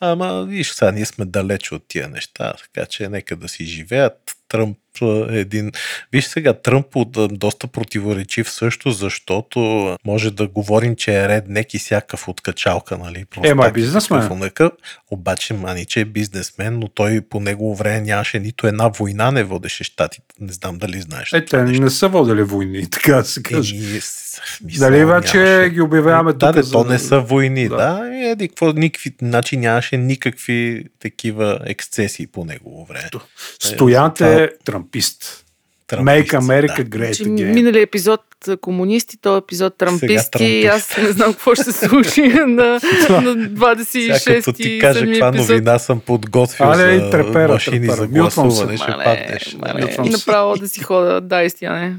Ама виж, сега ние сме далече от тия неща, така че нека да си живеят. Тръмп е един... Виж сега, Тръмп от- доста противоречив също, защото може да говорим, че е реднек и всякакъв от качалка, нали? Просто Е, ма е бизнесмен. онакъв. Обаче Маниче е бизнесмен, но той по негово време нямаше нито една война, не водеше щатите. Не знам дали знаеш. Е, те не са водили войни, така да се каже. Мисъл, Дали вече нямаше. ги обявяваме Да, тук де, за- то не са войни, Да. да. да. Еди, какво, никакви, значи нямаше никакви такива ексцесии по негово време. Стоянт е трампист. Make America да. Great Че Again. минали епизод комунисти, този епизод трамписти. трамписти. Аз не знам какво ще се случи на, на Сега 26 като ти кажа каква епизод. новина съм подготвил Але за трепера, машини трепера. за гласуване, ще паднеш. направо да си хода. Да, истина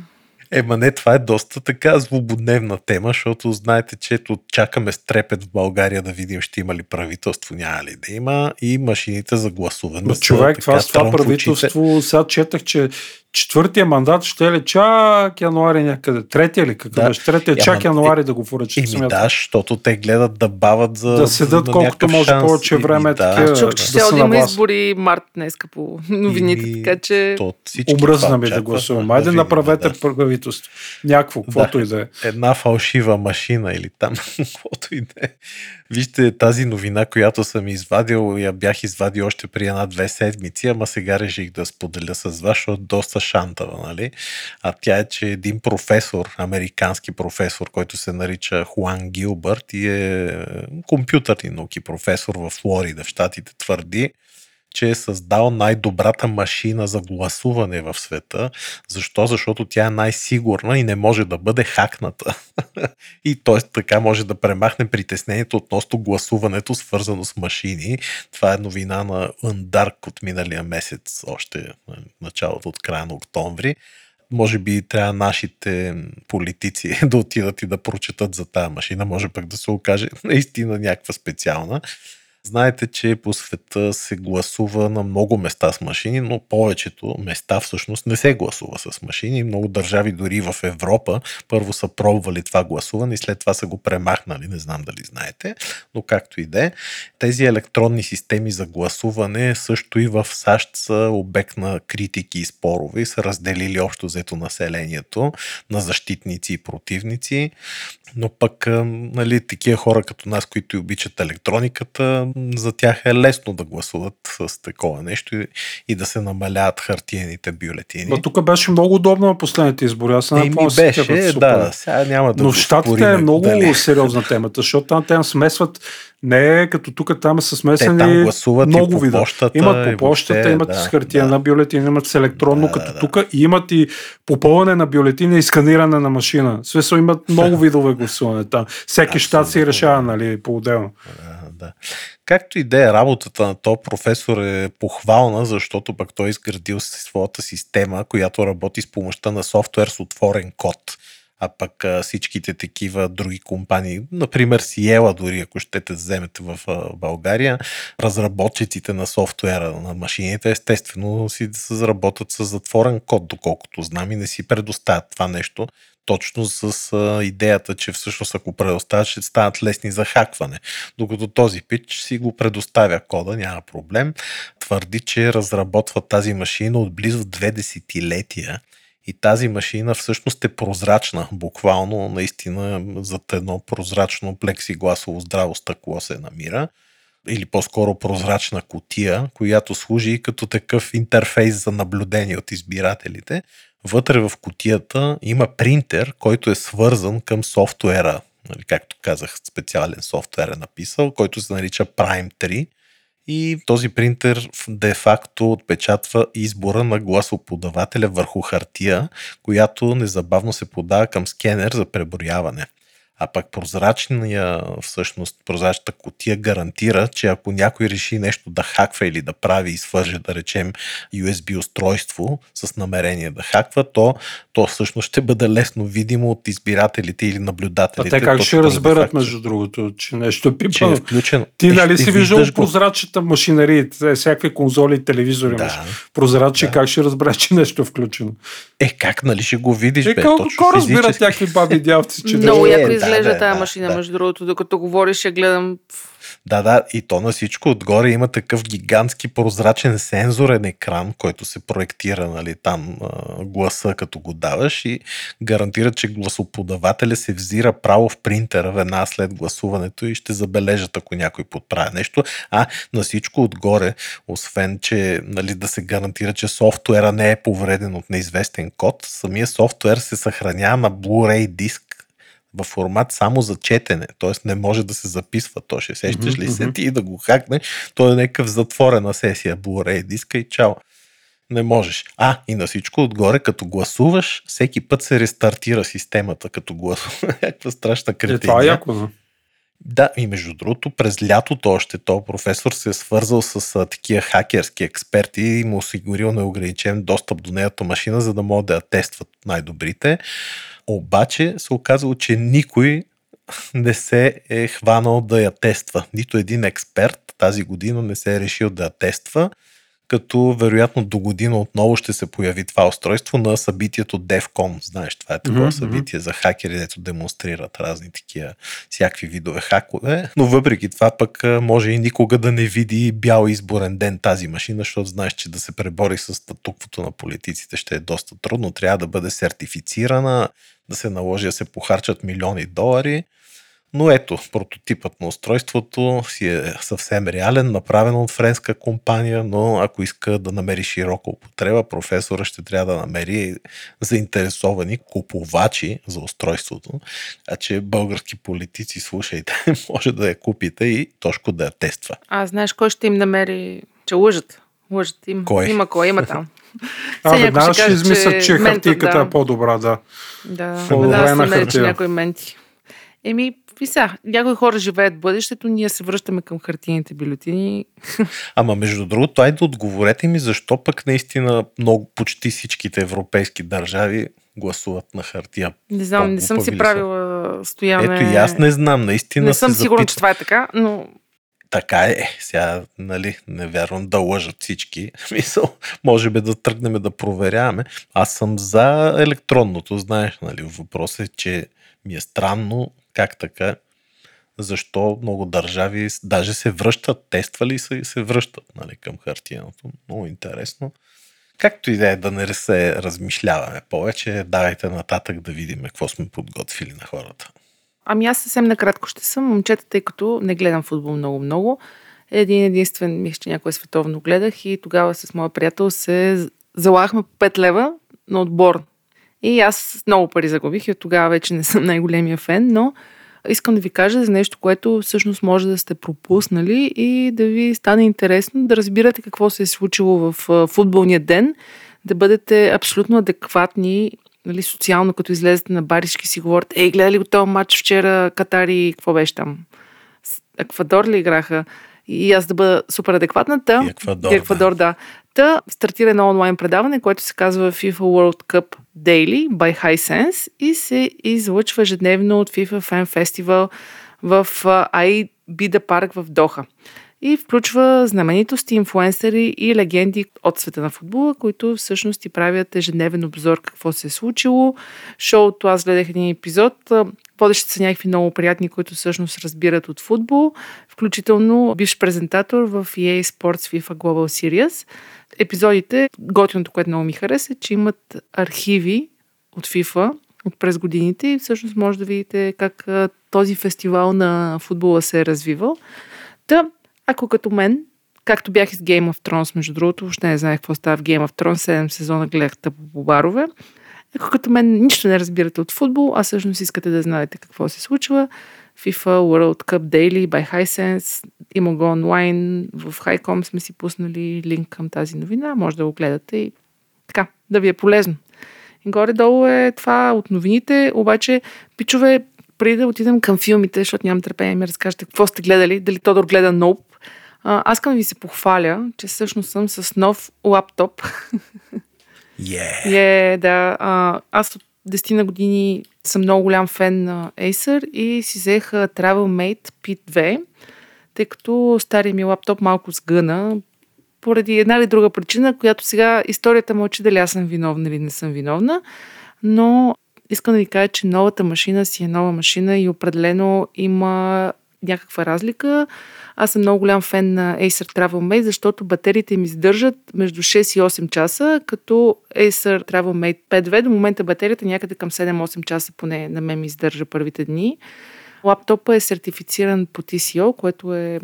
Ема не, това е доста така злободневна тема, защото знаете, че ето чакаме с трепет в България да видим ще има ли правителство, няма ли да има и машините за гласуване. Човек, това с това правителство, сега четах, че четвъртия мандат ще е ли чак януари някъде. Третия ли? Какъв Да. беше? Третия Ема, чак януари да го поръчат. Еми смятам. да, защото те гледат да бават за Да седат на колкото може шанс. повече време, Да, такива- Чух, че да ще да избори март днеска по новините, Еми, така че... Това ми да гласувам. да Айде видим, направете да. правителство. Някакво, каквото и да е. една фалшива машина или там, каквото и да е. Вижте тази новина, която съм извадил, я бях извадил още при една-две седмици, ама сега реших да споделя с вас, защото е доста шантава, нали? А тя е, че един професор, американски професор, който се нарича Хуан Гилбърт и е компютърни науки професор в Флорида, в Штатите, твърди, че е създал най-добрата машина за гласуване в света. Защо? Защото тя е най-сигурна и не може да бъде хакната. и т.е. така може да премахне притеснението относно гласуването, свързано с машини. Това е новина на Undark от миналия месец, още нали, началото от края на октомври. Може би трябва нашите политици да отидат и да прочетат за тази машина. Може пък да се окаже наистина някаква специална. Знаете, че по света се гласува на много места с машини, но повечето места всъщност не се гласува с машини. Много държави, дори в Европа, първо са пробвали това гласуване и след това са го премахнали. Не знам дали знаете, но както и да е. Тези електронни системи за гласуване също и в САЩ са обект на критики и спорове и са разделили общо взето населението на защитници и противници. Но пък, нали, такива хора като нас, които обичат електрониката, за тях е лесно да гласуват с такова нещо и, и да се намаляват хартиените бюлетини. Ма тук беше много удобно на последните избори. Аз не помня беше, какъв супер. да, сега няма да Но в Штатите е много дали. сериозна темата, защото там те смесват не е като тук, там са Те смесени там гласуват много и по вида. почтата. Имат по почтата, въобще, имат да, с хартияна да. бюлетина, имат с електронно, Да, като да. тук, и имат и попълване на бюлетина и сканиране на машина. Смисъл имат много видове гласуване там. Всеки щат си решава, нали, по-отделно. Да, да. Както и да е, работата на този професор е похвална, защото пък той е изградил своята система, която работи с помощта на софтуер с отворен код. А пък всичките такива други компании, например Сиела дори, ако ще те вземете в България, разработчиците на софтуера на машините, естествено си заработят с затворен код, доколкото знам и не си предоставят това нещо точно с а, идеята, че всъщност ако предоставят, ще станат лесни за хакване. Докато този пич си го предоставя кода, няма проблем. Твърди, че разработва тази машина от близо две десетилетия и тази машина всъщност е прозрачна, буквално наистина зад едно прозрачно плексигласово здраво стъкло се намира или по-скоро прозрачна котия, която служи като такъв интерфейс за наблюдение от избирателите. Вътре в котията има принтер, който е свързан към софтуера, нали, както казах, специален софтуер е написал, който се нарича Prime 3 и този принтер де-факто отпечатва избора на гласоподавателя върху хартия, която незабавно се подава към скенер за преброяване. А пък прозрачния, всъщност, прозрачната котия гарантира, че ако някой реши нещо да хаква или да прави и свърже, да речем, USB устройство с намерение да хаква, то, то всъщност ще бъде лесно видимо от избирателите или наблюдателите. А те как ще разберат, между другото, че нещо е Че е включено. Ти нали си виждал го. прозрачната машинария, те, всякакви конзоли и телевизори Да. имаш. Прозрачни, Да. как ще разбереш, че нещо е включено? Е, как нали ще го видиш, Е, бе? колко разбират някакви баби дявци, че Много Е, яко изглежда да, тази да, машина, да. между другото, докато говориш, я гледам. Да, да, и то на всичко отгоре има такъв гигантски прозрачен сензорен екран, който се проектира нали, там гласа, като го даваш и гарантира, че гласоподавателя се взира право в принтера веднага след гласуването и ще забележат, ако някой подправя нещо. А на всичко отгоре, освен, че нали, да се гарантира, че софтуера не е повреден от неизвестен код, самия софтуер се съхранява на Blu-ray диск в формат само за четене, т.е. не може да се записва. То ще сещаш ли се ти и да го хакне, то е някакъв затворена сесия, Blu-ray диска и чао. Не можеш. А, и на всичко отгоре, като гласуваш, всеки път се рестартира системата, като гласуваш. Някаква страшна Е, кретина. това е яко, да. Да, и между другото, през лятото още то професор се е свързал с а, такива хакерски експерти и му осигурил неограничен достъп до нейната машина, за да могат да я тестват най-добрите. Обаче се оказало, че никой не се е хванал да я тества. Нито един експерт тази година не се е решил да я тества, като вероятно до година отново ще се появи това устройство на събитието DEFCON. Знаеш, това е такова Мгм, събитие за хакери, дето демонстрират разни такива всякакви видове хакове. Но въпреки това пък може и никога да не види бял изборен ден тази машина, защото знаеш, че да се пребори с статуквото на политиците ще е доста трудно. Трябва да бъде сертифицирана, да се наложи да се похарчат милиони долари. Но ето, прототипът на устройството си е съвсем реален, направен от френска компания, но ако иска да намери широка употреба, професора ще трябва да намери заинтересовани купувачи за устройството. А че български политици, слушайте, може да я купите и Тошко да я тества. А знаеш кой ще им намери, че лъжат? Лъжат им. Кой? Има кой, има там. А, някой веднага ще ще измислят, че ментът, хартийката да. е по-добра, да. Да, По-добре веднага е се на намери, че хартия. някои менти. Еми, са, някои хора живеят бъдещето, ние се връщаме към хартийните бюлетини. Ама между другото, айде отговорете ми защо пък наистина много, почти всичките европейски държави гласуват на хартия. Не знам, не съм си правила стояне. Ето и аз не знам, наистина Не съм се сигурна, че това е така, но Така е. Сега, нали, не вярвам да лъжат всички. Мисъл, може би да тръгнем да проверяваме. Аз съм за електронното, знаеш, нали. Въпросът е, че ми е странно как така, защо много държави даже се връщат, тествали са и се връщат нали, към хартияното. Много интересно. Както и да е да не се размишляваме повече, давайте нататък да видим какво сме подготвили на хората. Ами аз съвсем накратко ще съм момчета, тъй като не гледам футбол много-много. Един единствен, мисля, че някой световно гледах и тогава с моя приятел се залахме по 5 лева на отбор. И аз много пари загубих и от тогава вече не съм най-големия фен, но искам да ви кажа за нещо, което всъщност може да сте пропуснали и да ви стане интересно да разбирате какво се е случило в футболния ден, да бъдете абсолютно адекватни нали, социално, като излезете на баришки си говорят, ей, гледа ли го този матч вчера, Катари, какво беше там? С Еквадор ли играха? И аз да бъда супер адекватната. И Еквадор, И Еквадор, да. Та стартира едно онлайн предаване, което се казва FIFA World Cup Daily by Hisense и се излъчва ежедневно от FIFA Fan Festival в Айбида парк в Доха. И включва знаменитости, инфуенсъри и легенди от света на футбола, които всъщност ти правят ежедневен обзор какво се е случило. Шоуто, аз гледах един епизод, Водещите са някакви много приятни, които всъщност разбират от футбол, включително бивш презентатор в EA Sports FIFA Global Series. Епизодите, готиното, което много ми хареса, е, че имат архиви от FIFA от през годините и всъщност може да видите как този фестивал на футбола се е развивал. Та, ако като мен, както бях из Game of Thrones, между другото, въобще не знаех какво става в Game of Thrones, 7 сезона гледах по барове, ако като мен нищо не разбирате от футбол, а всъщност искате да знаете какво се случва, FIFA World Cup Daily by Hisense, има го онлайн, в Highcom сме си пуснали линк към тази новина, може да го гледате и така, да ви е полезно. И горе-долу е това от новините, обаче, пичове, преди да отидем към филмите, защото нямам търпение ми разкажете какво сте гледали, дали Тодор гледа Nope, аз искам да ви се похваля, че всъщност съм с нов лаптоп. Yeah. Yeah, да. А, аз от 10 на години съм много голям фен на Acer и си взех TravelMate P2, тъй като стария ми лаптоп малко сгъна поради една или друга причина, която сега историята мълчи дали аз съм виновна или не съм виновна, но искам да ви кажа, че новата машина си е нова машина и определено има някаква разлика. Аз съм много голям фен на Acer TravelMate, защото батериите ми издържат между 6 и 8 часа, като Acer TravelMate 5.2 до момента батерията някъде към 7-8 часа поне на мен ми издържа първите дни. Лаптопа е сертифициран по TCO, което е,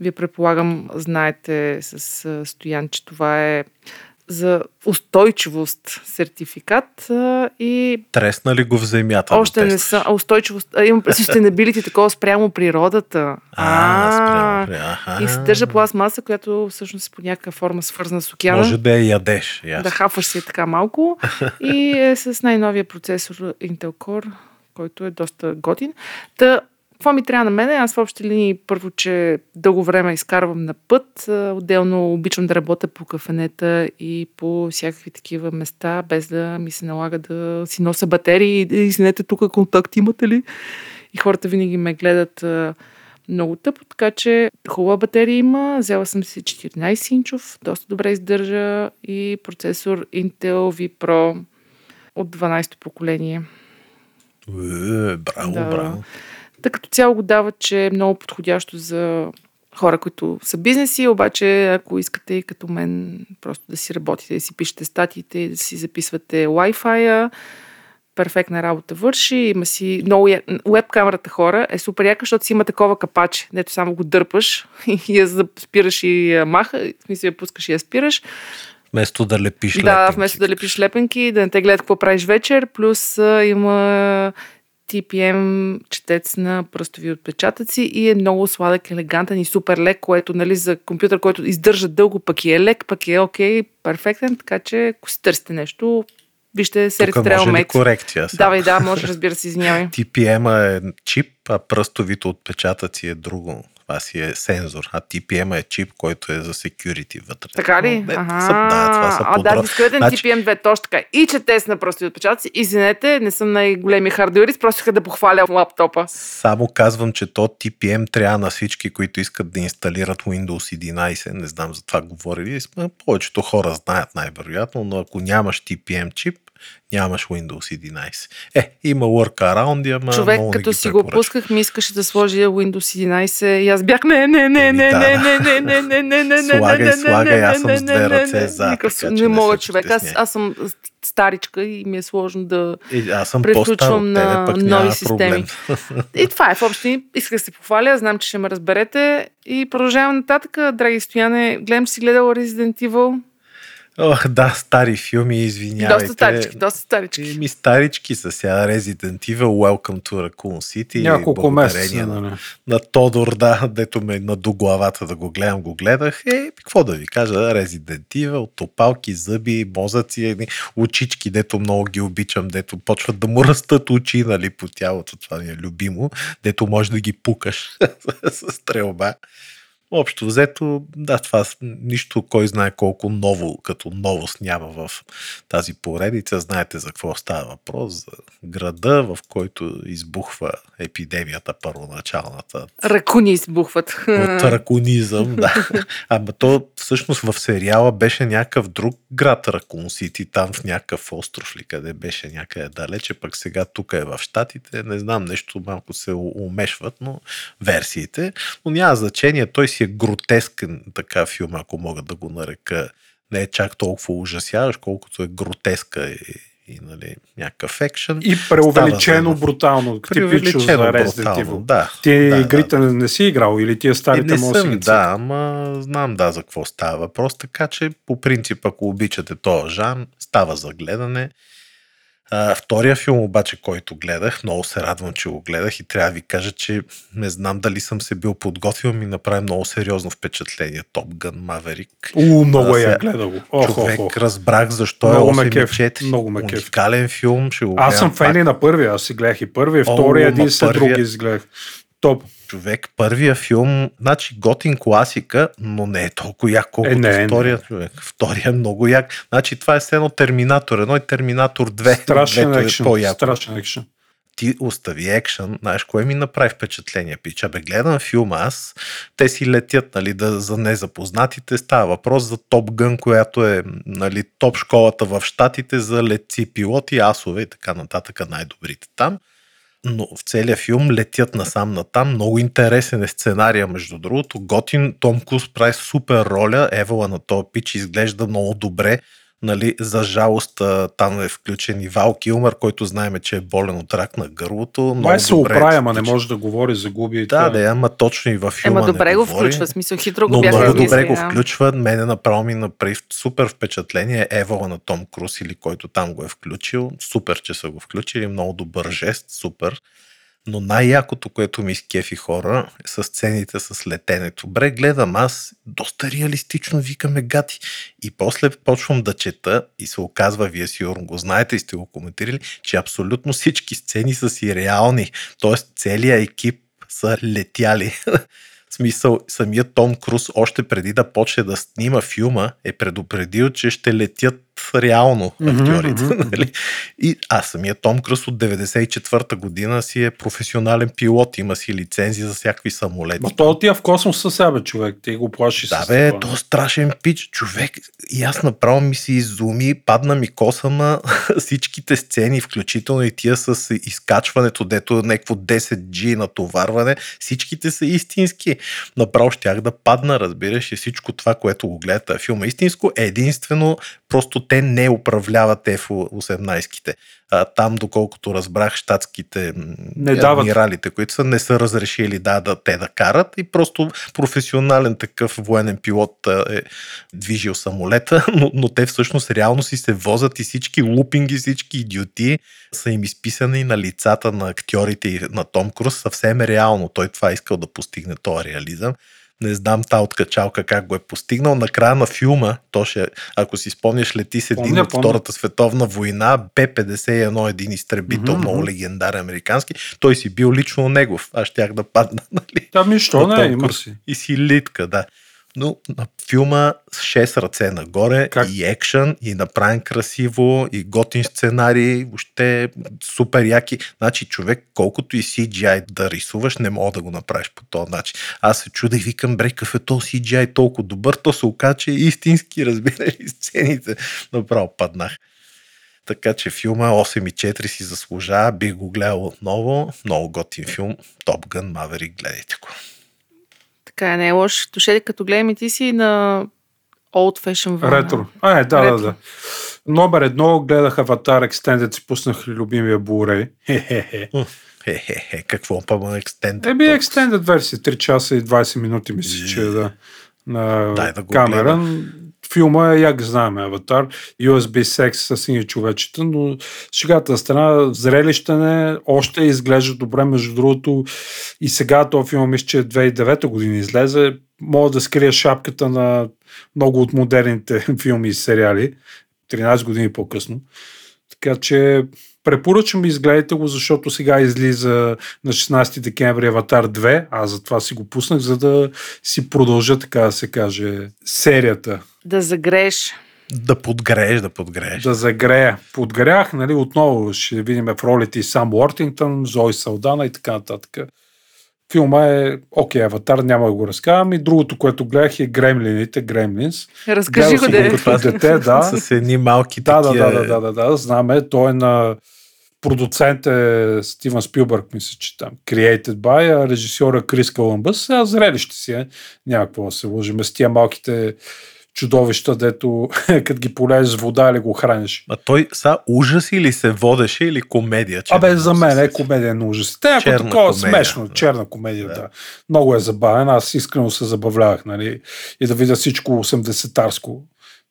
вие предполагам, знаете с Стоян, че това е за устойчивост сертификат а, и... Тресна ли го в земята? Още не са. Устойчивост. А, имам sustainability такова спрямо природата. А, а спрямо И съдържа пластмаса, която всъщност е по някаква форма свързана с океана. Може да я ядеш. Ясно. Да хафаш си така малко. и е с най-новия процесор Intel Core, който е доста готин. Та, какво ми трябва на мен? Аз в общи линии първо, че дълго време изкарвам на път. Отделно обичам да работя по кафенета и по всякакви такива места, без да ми се налага да си нося батерии и извинете тук контакт имате ли? И хората винаги ме гледат много тъпо, така че хубава батерия има. Взела съм си 14-инчов, доста добре издържа и процесор Intel V Pro от 12-то поколение. Е, браво, да. браво. Та като цяло го дава, че е много подходящо за хора, които са бизнеси, обаче ако искате и като мен просто да си работите, да си пишете статиите, да си записвате Wi-Fi, перфектна работа върши, има си много... Уеб камерата хора е супер яка, защото си има такова капаче, дето само го дърпаш и я спираш и я маха, в смисъл я пускаш и я спираш. Вместо да лепиш лепенки. Да, вместо да лепиш лепенки, да не те гледат какво правиш вечер, плюс има TPM четец на пръстови отпечатъци и е много сладък, елегантен и супер лек, което нали, за компютър, който издържа дълго, пък и е лек, пък е окей, перфектен, така че ако си търсите нещо, вижте може ли корекция? Давай, да, може, разбира се, извинявай. TPM е чип, а пръстовите отпечатъци е друго това си е сензор, а TPM е чип, който е за security вътре. Така ли? Но, ага. Са, да, това са а, да, дискретен значи... TPM 2, точно така. И че тест на прости отпечатъци. Извинете, не съм най-големи хардуерист, просто да похваля лаптопа. Само казвам, че то TPM трябва на всички, които искат да инсталират Windows 11. Не знам за това говорили. Повечето хора знаят най-вероятно, но ако нямаш TPM чип, нямаш Windows 11. Е, има workaround, ама Човек, като си го пусках, ми искаше да сложи Windows 11 и аз бях не, не, не, не, не, не, не, не, не, не, не, не, Слагай, слагай, аз съм с две ръце за. Не мога, човек. Аз, аз съм старичка и ми е сложно да аз съм превключвам на нови системи. И това е в общи. Исках да се похваля, знам, че ще ме разберете. И продължавам нататък, драги стояне. Гледам, си гледал Resident Evil. Ох, да, стари филми, извинявайте. Доста старички, доста старички. Ми старички са сега Resident Evil, Welcome to Raccoon City. Няколко месеца. На, на, на Тодор, да, дето ме на до главата да го гледам, го гледах. Е, какво да ви кажа, Resident Evil, топалки, зъби, мозъци, очички, дето много ги обичам, дето почват да му растат очи, нали, по тялото, това ми е любимо, дето може да ги пукаш с стрелба. Общо взето, да, това нищо, кой знае колко ново, като новост няма в тази поредица. Знаете за какво става въпрос. За града, в който избухва епидемията първоначалната Ракуни избухват. от ракунизъм, да. Ама то всъщност в сериала беше някакъв друг град Ракун Сити, там в някакъв остров ли, къде беше някъде далече, пък сега тук е в Штатите, не знам, нещо малко се умешват, но версиите, но няма значение, той си е гротескен така филм, ако мога да го нарека. Не е чак толкова ужасяващ, колкото е гротеска и, и нали, някакъв екшен. И преувеличено Става брутално. Преувеличено брутално, да. Ти да, игрите не, не си играл или тия старите да си съм, да, ама знам да за какво става въпрос, така че по принцип, ако обичате този жан, става за гледане. А, втория филм обаче, който гледах, много се радвам, че го гледах и трябва да ви кажа, че не знам дали съм се бил подготвил, ми направи много сериозно впечатление Top Gun Maverick. У, много я сега- гледа го. Човек, ох, ох. разбрах защо Много е ме 8 кеф, 4. много ме кеф. Уникален филм, ще го Аз съм фен и на първия, аз си гледах и първия, втория, един след други изгледах. Топ. човек, първия филм, значи готин класика, но не е толкова як, колкото Е, не, не. втория човек. Втория е много як. Значи това е едно Терминатор 1 и Терминатор 2. Страшен е екшен. по-яко. Страшен екшен. Ти остави екшен, знаеш, кое ми направи впечатление, пича. Бе, гледам филма аз, те си летят, нали, да, за незапознатите. Става въпрос за Топ Гън, която е, нали, топ школата в Штатите за летци, пилоти, асове и така нататък, най-добрите там но в целия филм летят насам натам. Много интересен е сценария, между другото. Готин Том Круз прави супер роля. Евала на този пич изглежда много добре. Нали, за жалост там е включен и Вал Килмър, който знаеме, че е болен от рак на гърлото. Много Май се оправя, ама не може да говори, загуби. и Да, това. да, ама точно и във филма Ема добре не го говори. включва, смисъл хитро го Но бяха много добре го включва. Мене направо ми направи супер впечатление Евала на Том Круз или който там го е включил. Супер, че са го включили. Много добър жест, супер. Но най-якото, което ми изкефи хора, е с сцените с летенето. Бре, гледам аз, доста реалистично викаме гати. И после почвам да чета и се оказва, вие сигурно го знаете и сте го коментирали, че абсолютно всички сцени са си реални. Тоест целият екип са летяли. В смисъл, самият Том Круз още преди да почне да снима филма е предупредил, че ще летят реално актьорите. мгм, нали? И а самият Том Круз от 94-та година си е професионален пилот, има си лицензия за всякакви самолети. Ма той отива в космоса сега, бе, човек. Ти го плаши Да с бе, това. то страшен пич, човек. И аз направо ми се изуми, падна ми коса на всичките сцени, включително и тия с изкачването, дето е някакво 10G натоварване, всичките са истински. Направо щях да падна, разбираш, и всичко това, което го гледате филма истинско, е единствено просто те не управляват F-18-ките. А, там, доколкото разбрах, щатските Не адмиралите, които са, не са разрешили да, да те да карат и просто професионален такъв военен пилот е движил самолета, но, но те всъщност реално си се возят и всички лупинги, всички идиоти са им изписани на лицата на актьорите и на Том Круз съвсем реално. Той това е искал да постигне този реализъм. Не знам та откачалка как го е постигнал. Накрая на филма, то ще, ако си спомняш, лети с един Помня, от помня. Втората световна война, Б-51, един изтребител, Мгм, много легендарен американски. Той си бил лично негов. Аз щях да падна, нали? Да, ми, що не, има си. И си литка, да. Но на филма с 6 ръце нагоре, Как? и екшън, и направен красиво, и готин сценарий, въобще супер яки. Значи човек, колкото и CGI да рисуваш, не мога да го направиш по този начин. Аз се чуда и викам, бре, какъв е то CGI толкова добър, то се оказа, че е истински, разбираш, и сцените. Направо паднах. Така че филма 8,4 си заслужава, бих го гледал отново. Много готин филм. Top Gun Maverick, гледайте го. Така е, не е лош. Доше, като гледам и ти си на Old Fashion вълна. Ретро. А, е, да, Ретро. да, да. Номер едно гледах Аватар Extended, си пуснах любимия Blu-ray. Хе-хе-хе. Хе-хе-хе, какво па ма екстенд? Еби Extended версия, 3 часа и 20 минути мисля, че е да. На Дай да го камера. Филма е, як знаем, Аватар, USB секс с сини човечета, но шегата на страна, зрелищене, още изглежда добре, между другото и сега този филм мисля, че 2009 година излезе, мога да скрия шапката на много от модерните филми и сериали, 13 години по-късно. Така че Препоръчвам изгледайте го, защото сега излиза на 16 декември Аватар 2. Аз затова си го пуснах, за да си продължа, така да се каже, серията. Да загреш. Да подгрееш, да подгрееш. Да загрея. Подгрях, нали, отново ще видим в ролите и Сам Уортингтън, Зои Салдана и така нататък. Филма е, окей, Аватар, няма да го разказвам. И другото, което гледах е Гремлините, Гремлинс. Разкажи го, да. Като дете, да. С едни малки Да, да, такива... да, да, да, да, да, знаме. Той е на продуцент е Стивън Спилбърг, мисля, че там. Created by, а режисьора Крис Коламбъс. А зрелище си е. Няма какво да се лъжим. С тия малките чудовища, дето като ги полезеш с вода или го храниш. А той са ужас или се водеше, или комедия? че Абе, за мен е комедия на ужас. Те, Черна такова смешно, да. черна комедия, да. Да. Много е забавен. Аз искрено се забавлявах, нали? И да видя всичко 80-тарско.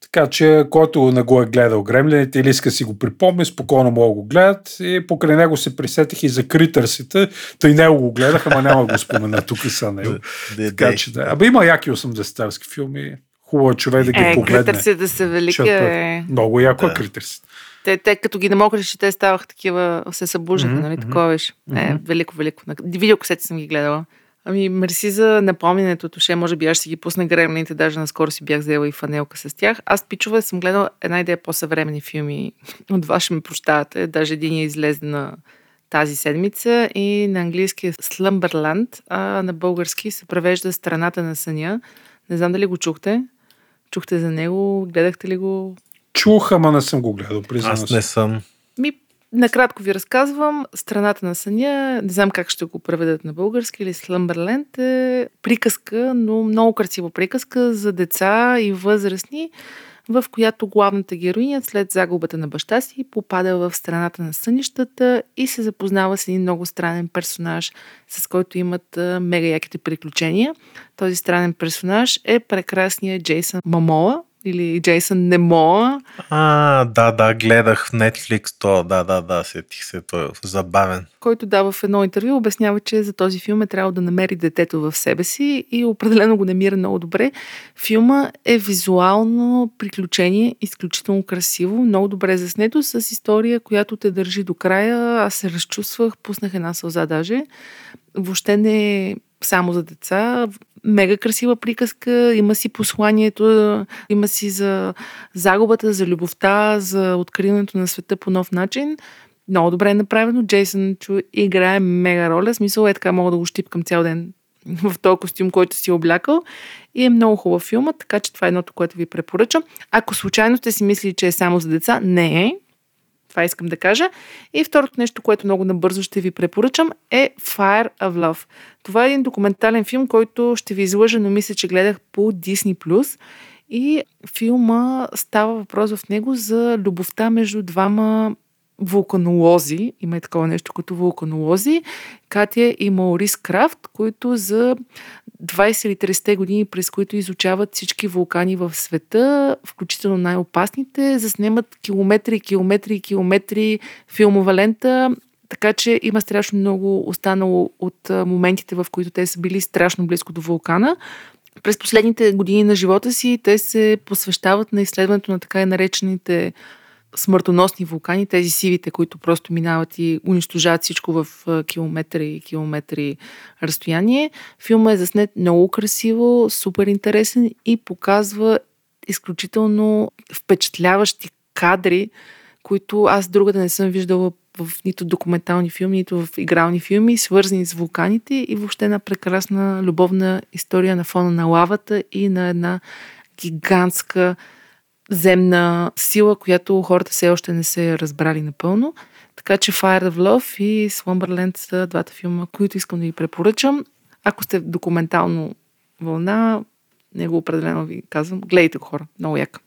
Така че, който не го е гледал Гремлините или иска си го припомни, спокойно мога го гледат. И покрай него се присетих и за критърсите. Тъй него го гледах, ама няма го спомена тук са него. Де- Така че да. Абе има яки 80-тарски филми. Хубаво е човек да ги Е, погледне. критърсите да са велики. Защото Е. Много яко е Да. критърсите. Те, те като ги намокриш, те ставаха такива, се събуждаха, Мгм, нали? мгм. Такова беше. Е, Мгм. велико, велико. Видеокасети съм ги гледала. Ами, мерси за напомнянето, Тоше. Може би аз ще ги пусна гремлените, даже наскоро си бях взела и фанелка с тях. Аз, пичове, съм гледала една идея по-съвремени филми. От вас ще ме прощавате. Даже един е излезе на тази седмица и на английски е Slumberland, а на български се превежда Страната на съня. Не знам дали го чухте. Чухте за него, гледахте ли го? Чух, ама не съм го гледал, признавам Аз не съм. Ми, накратко ви разказвам. Страната на съня, не знам как ще го преведат на български или Slumberland е приказка, но много красива приказка за деца и възрастни, в която главната героиня след загубата на баща си попада в страната на сънищата и се запознава с един много странен персонаж, с който имат мега яките приключения. Този странен персонаж е прекрасният Джейсън Мамола или Джейсън Немоа, А, да, да, гледах в Netflix то, да, да, да, сетих се, той е забавен. който да в едно интервю обяснява, че за този филм е трябвало да намери детето в себе си и определено го намира много добре. Филма е визуално приключение, изключително красиво, много добре заснето, с история, която те държи до края. Аз се разчувствах, пуснах една сълза даже. Въобще не е само за деца. Мега красива приказка, има си посланието, има си за загубата, за любовта, за откриването на света по нов начин. Много добре е направено. Джейсън Чу играе мега роля. Смисъл е така, мога да го щипкам цял ден в този костюм, който си облякал. И е много хубав филмът, така че това е едното, което ви препоръчам. Ако случайно сте си мислили, че е само за деца, не е. Това искам да кажа. И второто нещо, което много набързо ще ви препоръчам е Fire of Love. Това е един документален филм, който ще ви излъжа, но мисля, че гледах по Disney+. И филма става въпрос в него за любовта между двама вулканолози, има и такова нещо като вулканолози, Катя и Маурис Крафт, които за 20 или 30 години, през които изучават всички вулкани в света, включително най-опасните, заснемат километри, километри километри филмова лента, така че има страшно много останало от моментите, в които те са били страшно близко до вулкана. През последните години на живота си те се посвещават на изследването на така и наречените смъртоносни вулкани, тези сивите, които просто минават и унищожават всичко в километри и километри разстояние. Филма е заснет много красиво, супер интересен и показва изключително впечатляващи кадри, които аз друга да не съм виждала в нито документални филми, нито в игрални филми, свързани с вулканите и въобще една прекрасна любовна история на фона на лавата и на една гигантска земна сила, която хората все още не се разбрали напълно. Така че Fire of Love и Slumberland са двата филма, които искам да ви препоръчам. Ако сте в документално вълна, него определено ви казвам, гледайте го хора, много яка.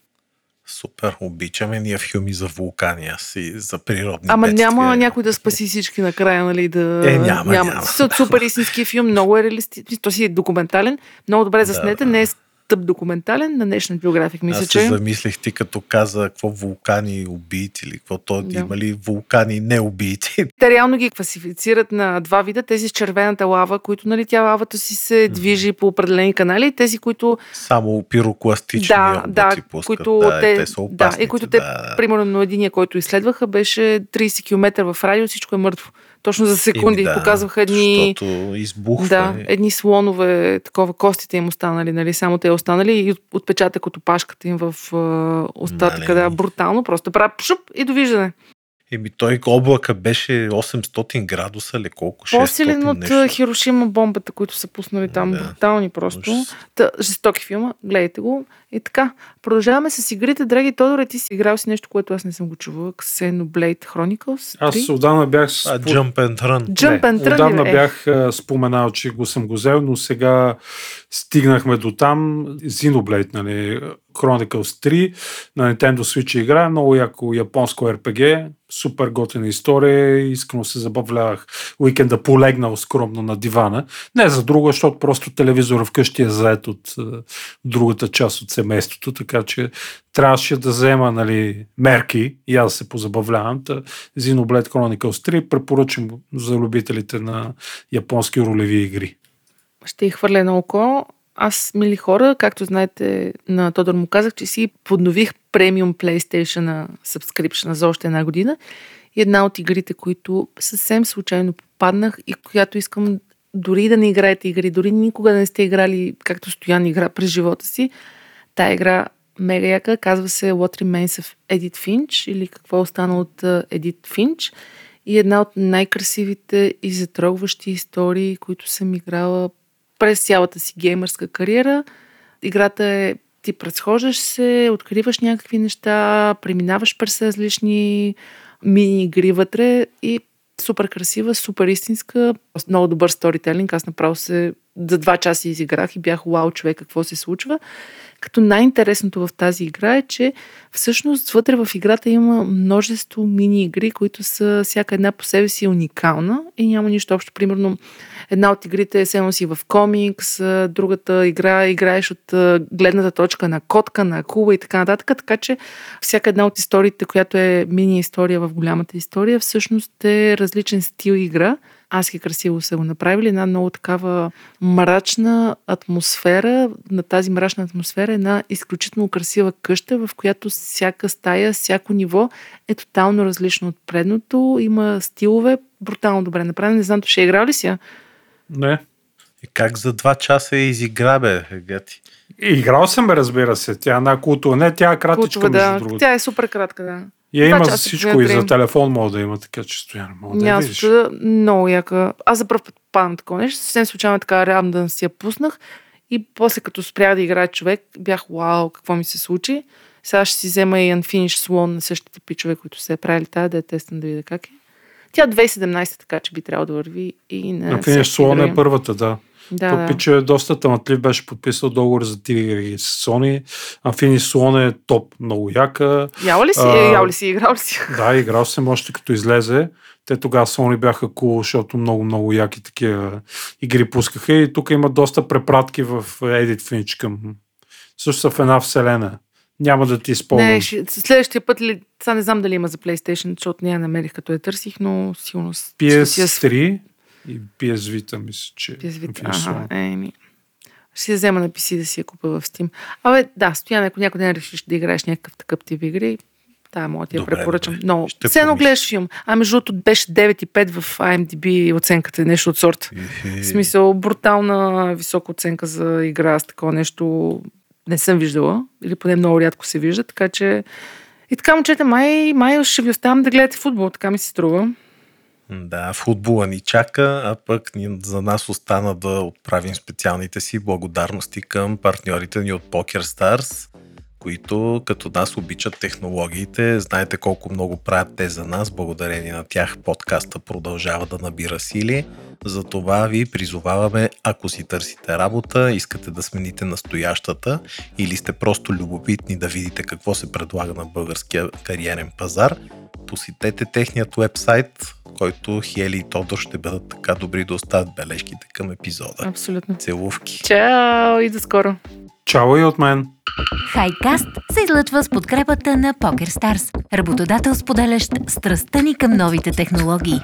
Супер, обичаме ние филми за вулкани, аз и за природни Ама бедствия. няма някой да спаси всички накрая, нали? Да... Е, няма, няма. С- Супер истински филм, много е реалистичен. То си е документален, много добре заснете, да. не е тъп документален на National Geographic. Мисля, Аз че... се замислих ти като каза какво вулкани убийци или какво то Да. има ли вулкани не убийци. Те реално ги класифицират на два вида. Тези с червената лава, които нали, тя лавата си се движи по определени канали, и тези, които Само пирокластични Да, да, пускат. които да, те- те са да, и опасни. които те, примерно, единия, който изследваха, беше 30 км в радио, всичко е мъртво. Точно за секунди да, показваха едни... Избухва. Да, едни слонове, такова, костите им останали, нали, само те останали и от- отпечатък от опашката им в а, остатъка, Нали. да, брутално, просто правя пшуп и довиждане. Еми той облака беше 800 градуса ли колко? 600 По-силен от нещо. Хирошима бомбата, които са пуснали там, Да. брутални просто. Та, жестоки филма, гледайте го. И така, продължаваме с игрите. Драги Тодоре, ти си играл си нещо, което аз не съм го чувала. Xenoblade Chronicles 3. Аз отдавна бях... А, спо- Jump and Run. Jump and Run, Отдавна е. бях а, споменал, че го съм го взел, но сега стигнахме до там. Xenoblade, нали, Chronicles 3 на Nintendo Switch игра, много яко японско RPG, супер готина история, искрено се забавлявах уикенда полегнал скромно на дивана. Не за друго, защото просто телевизора вкъщи е заед от а, другата част от семейството, така че трябваше да взема нали, мерки и аз се позабавлявам. Та, Xenoblade Chronicles 3 препоръчам за любителите на японски ролеви игри. ще хвърля едно око. Аз, мили хора, както знаете, на Тодор му казах, че си поднових премиум PlayStation на subscription за още една година. И една от игрите, които съвсем случайно попаднах и която искам дори да не играете игри, дори никога да не сте играли както Стоян игра през живота си, тая игра мега яка, казва се What Remains of Edith Finch или какво остана от Edith Finch и една от най-красивите и затрогващи истории, които съм играла през цялата си геймърска кариера. Играта е ти предсхождаш се, откриваш някакви неща, преминаваш през различни мини-игри вътре и супер красива, супер истинска, много добър сторителинг. Аз направо се за два часа изиграх и бях вау човек какво се случва. Като най-интересното в тази игра е, че всъщност вътре в играта има множество мини-игри, които са всяка една по себе си уникална и няма нищо общо. Примерно една от игрите е седно си в комикс, другата игра играеш от гледната точка на котка, на акула и така нататък. Така че всяка една от историите, която е мини история в голямата история, всъщност е различен стил игра. Аз и красиво са го направили. Една много такава мрачна атмосфера. На тази мрачна атмосфера е една изключително красива къща, в която всяка стая, всяко ниво е тотално различно от предното. Има стилове, брутално добре направени. Не знам, то ще играл ли си? я? Не. И как за два часа я изигра, бе, гати? Играл съм, бе, разбира се. Тя е една култова. Не, тя е кратичка, между да. другото. Тя е супер кратка, да. Я Два има за всичко и за телефон мога да има, така че стоян мога да я видиш. много яка. Аз за първ път падам такова нещо. Съвсем случайно така да си я пуснах. И после като спря да играе човек, бях вау, какво ми се случи. Сега ще си взема и Unfinished Swan на същите пичове, които се е правили тази, да я тествам да видя как е. Тя 2017, така че би трябвало да върви и на Slon игри. е първата, да. Да, То да. пича е доста талантлив, беше подписал договор за три игри с Sony, а Finish Slon е топ, много яка. Яла ли си? А, ял ли си? Играл ли си? Да, играл съм още като излезе. Те тогава Sony бяха cool, защото много, много яки такива игри пускаха и тук има доста препратки в Edit Finch към също са в една вселена. Няма да ти използвам. Не, ще, следващия път ли, сега не знам дали има за PlayStation, защото не я намерих като я търсих, но сигурно с- ще си я PS3 и Vita, мисля, че Vita. Infinity Slon. Ага, еми. Ще я взема на PC да си я купа в Steam. Абе, да, стоян, ако някой ден решиш да играеш някакъв такъв тип игри, да, мога да ти я Добре, препоръчам. добре. Ще Все едно гледаш филм. А между другото беше 9,5 в IMDb оценката е нещо от сорта. Ихи. В смисъл, брутална висока оценка за игра с такова нещо не съм виждала. Или поне много рядко се вижда, така че и така, момчета, май, май ще ви оставам да гледате футбол, така ми се струва. Да, футбола ни чака, а пък ни, за нас остана да отправим специалните си благодарности към партньорите ни от PokerStars, които като нас обичат технологиите. Знаете колко много правят те за нас. Благодарение на тях подкаста продължава да набира сили. Затова ви призоваваме, ако си търсите работа, искате да смените настоящата или сте просто любопитни да видите какво се предлага на българския кариерен пазар, посетете техният вебсайт, който Хели и Тодор ще бъдат така добри да оставят бележките към епизода. Абсолютно. Целувки! Чао и до скоро! Чао и от мен! Хайкаст се излъчва с подкрепата на PokerStars, работодател споделящ страстта ни към новите технологии.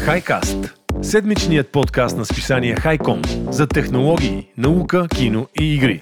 Хайкаст – седмичният подкаст на списание Хайком за технологии, наука, кино и игри.